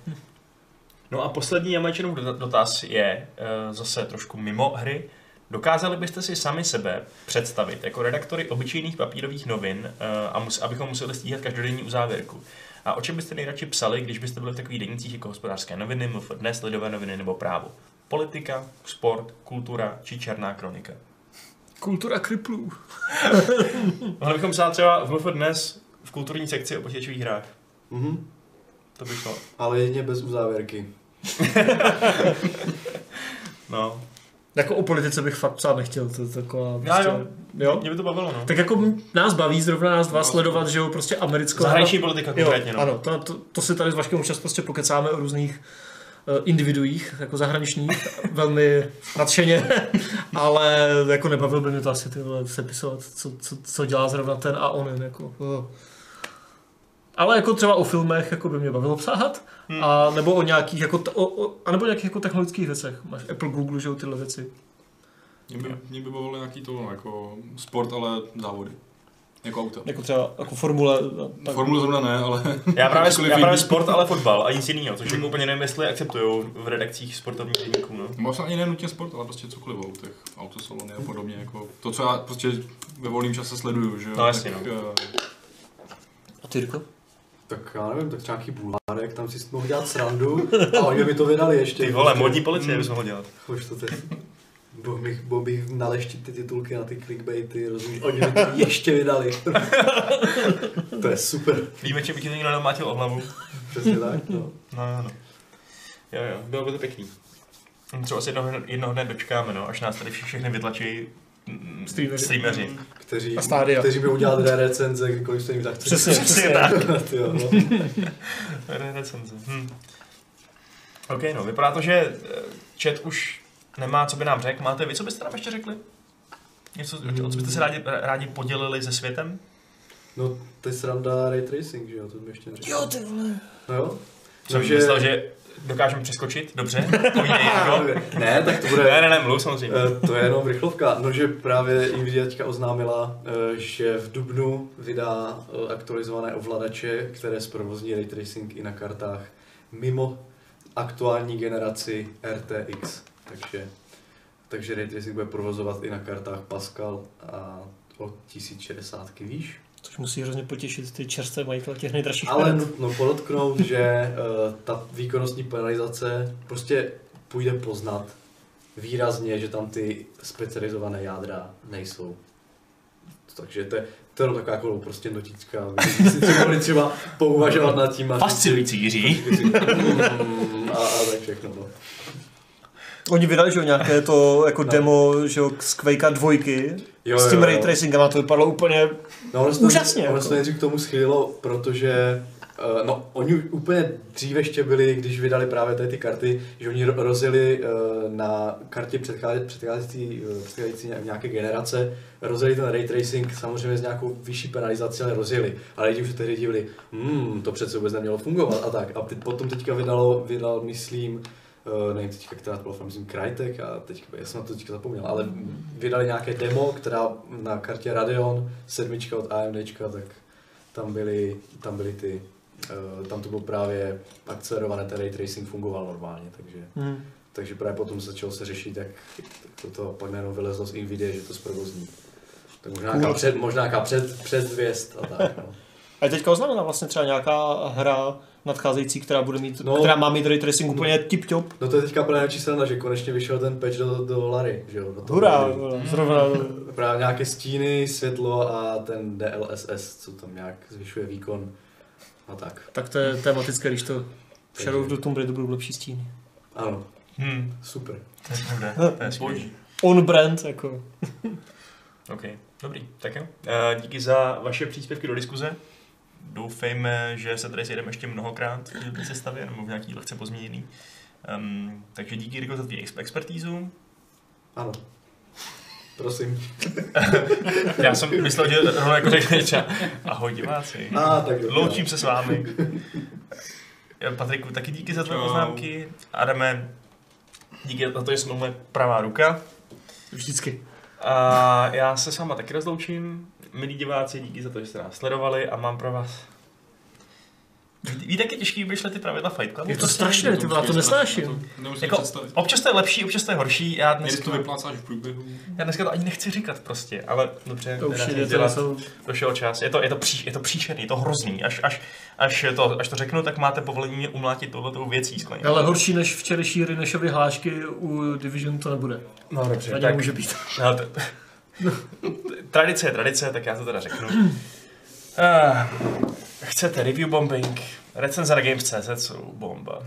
No a poslední Jamajčinův dotaz je uh, zase trošku mimo hry. Dokázali byste si sami sebe představit jako redaktory obyčejných papírových novin, uh, a mus, abychom museli stíhat každodenní uzávěrku? A o čem byste nejradši psali, když byste byli v takových denících jako hospodářské noviny, MF Dnes, Lidové noviny nebo Právo? Politika, sport, kultura či černá kronika? kultura kriplů. [laughs] Mohli bychom psát třeba v MF Dnes v kulturní sekci o počítačových hrách. Mhm. To by šlo. Ale jedině bez uzávěrky. [laughs] No. Jako o politice bych fakt psát nechtěl, to je taková Já prostě, jo. jo. Mě by to bavilo, no. Tak jako nás baví zrovna nás dva sledovat, že jo, prostě americkou... Zahraniční politika Jo, konkrétně, no. ano, to, to, to si tady s Vaškem občas prostě pokecáme o různých uh, individuích, jako zahraničních, [laughs] velmi nadšeně, [laughs] ale jako nebavil by mě to asi ty vole sepisovat, co, co, co dělá zrovna ten a onen, jako. Uh. Ale jako třeba o filmech jako by mě bavilo psát, Hmm. a nebo o nějakých, jako, t- o, o, a nebo nějakých jako technologických věcech. Máš Apple, Google, že jo, tyhle věci. Mě by, mě by bavilo nějaký to, no, jako sport, ale závody. Jako auto. Jako třeba jako formule. a Tak. Formule zrovna ne, ale... Já právě, Jakkoliv já právě sport, ale fotbal a nic jiného, což jako úplně nevím, jestli akceptují v redakcích sportovních deníků. No. Možná ani nenutně sport, ale prostě cokoliv o autech, autosalony a podobně. Jako to, co já prostě ve volném čase sleduju, že jo. No, jasně, tak, no. eh, A ty, Jirko? Tak já nevím, tak třeba nějaký bulvárek, tam si mohl dělat srandu a oni mi to vydali ještě. Ty vole, Prostě. modní policie bys mohl dělat. Už to teď. Bo bych, bo bych naleštit ty titulky na ty clickbaity, rozumíš? Oni mi to [laughs] ještě vydali. [laughs] to je super. Víme, čím by ti to někdo namátil o hlavu. Přesně tak, no. No, no, no. Jo, jo, bylo by to pěkný. Třeba se jednoho, jednoho dne dočkáme, no, až nás tady vši- všechny vytlačí Streameři. streameři. Kteří, A stádia. kteří budou dělat recenze, kdykoliv se jim zachce. Přesně, přesně. [laughs] Ty jo, no. [laughs] Re- Recenze. Hm. OK, no, vypadá to, že eh, chat už nemá, co by nám řekl. Máte vy, co byste nám ještě řekli? Něco, o co byste se rádi, rádi podělili se světem? no, to je sranda ray tracing, že jo, to jsme ještě neřekli. ty vole. No jo. Jsem že- myslel, že dokážeme přeskočit, dobře? [laughs] Jako. Ne, tak to bude... Ne, ne, ne, mluv samozřejmě. Eh, To je jenom rychlovka. No, že právě Nvidia teďka oznámila, eh, že v Dubnu vydá eh, aktualizované ovladače, které zprovozní ray tracing i na kartách mimo aktuální generaci RTX. Takže, takže ray tracing bude provozovat i na kartách Pascal a o 1060 výš. Což musí hrozně potěšit ty čerstvé majitele těch nejdražších Ale karet. nutno podotknout, [laughs] že uh, ta výkonnostní penalizace prostě půjde poznat výrazně, že tam ty specializované jádra nejsou. Takže to je, to je taková jako prostě notička, [laughs] aby si třeba třeba pouvažovat nad tím. Fascinující, Jiří. [laughs] Mm, a, a tak všechno. No. Oni vydali, že jo, nějaké to jako No. demo, že jo, z Quakea dvojky, Jo, s tím jo, ray tracingem a to vypadalo úplně No, ono Úžasně, Ono jako. se to nejdřív k tomu schylilo, protože Uh, no, oni úplně dříve ještě byli, když vydali právě tady ty karty, že oni ro- rozjeli uh, na kartě předcházející, uh, předcházející ně- nějaké generace, rozjeli ten ray tracing samozřejmě s nějakou vyšší penalizací, ale rozjeli. Ale lidi už se tehdy divili, hmm, to přece vůbec nemělo fungovat a tak. A teď, potom teďka vydalo, vydal, myslím, nevím teďka, která to byla, myslím Crytek a teďka, já jsem na to teďka zapomněl, ale vydali nějaké demo, která na kartě Radeon, sedmička od AMDčka, tak tam byly, tam byly ty, uh, tam to bylo právě akcelerované, ten ray tracing fungoval normálně, takže, Hmm. takže právě potom začalo se řešit, jak to, to pak najednou vylezlo z Nvidia, že to zprovozní. Tak možná nějaká, před, možná nějaká před, předzvěst a tak, no. A teďka oznámena vlastně třeba nějaká hra nadcházející, která bude mít, No. no. která má mít ray tracing úplně tip-top. No to je teďka plná číselna, že konečně vyšel ten patch do, do Lary, že jo? do Hurá, vole, zrovna. Právě nějaké stíny, světlo a ten DLSS, co tam nějak zvyšuje výkon a tak. Tak to je tematické, když to v Shadow the Tomb Raider budou lepší stíny. Ano, Hmm, super. to je pravda. To je skvělý. On brand, jako. [laughs] OK, dobrý, tak jo. Eh, Díky za vaše příspěvky do diskuze. Doufejme, že se tady sejdeme ještě mnohokrát v té sestavě, nebo v nějaký lehce pozměněný. Um, takže díky Riko za tvý ex- expertízu. Ano. Prosím. [laughs] Já jsem myslel, že rovnou jako řekne třeba ahoj diváci. A tak jo. Loučím se s vámi. Eh, Patriku, taky díky za tvoje poznámky. Adame, díky za to, že jsme moje pravá ruka. Vždycky. A já se s váma taky rozloučím. Milí diváci, díky za to, že jste nás sledovali a mám pro vás... Víte, jak je těžký vymýšlet ty pravidla Fight Clubu? Je to strašné, ty to nesnáším. Jako, představit. občas to je lepší, občas to je horší. Já dneska, to vyplácáš v průběhu. já dneska to ani nechci říkat prostě, ale dobře, To už je to dělat. jsou... došel čas. Je to, je to, pří, je to příšerný, je to hrozný. Až, až, až, to, až to řeknu, tak máte povolení mě umlátit tohletou věcí skleně. Ale horší než včerejší Rinešovy hlášky u Division to nebude. No dobře, tak, nemůže být. no, t- tradice je tradice, tak já to teda řeknu. Uh, chcete review bombing? Recenze na Games.cz jsou bomba.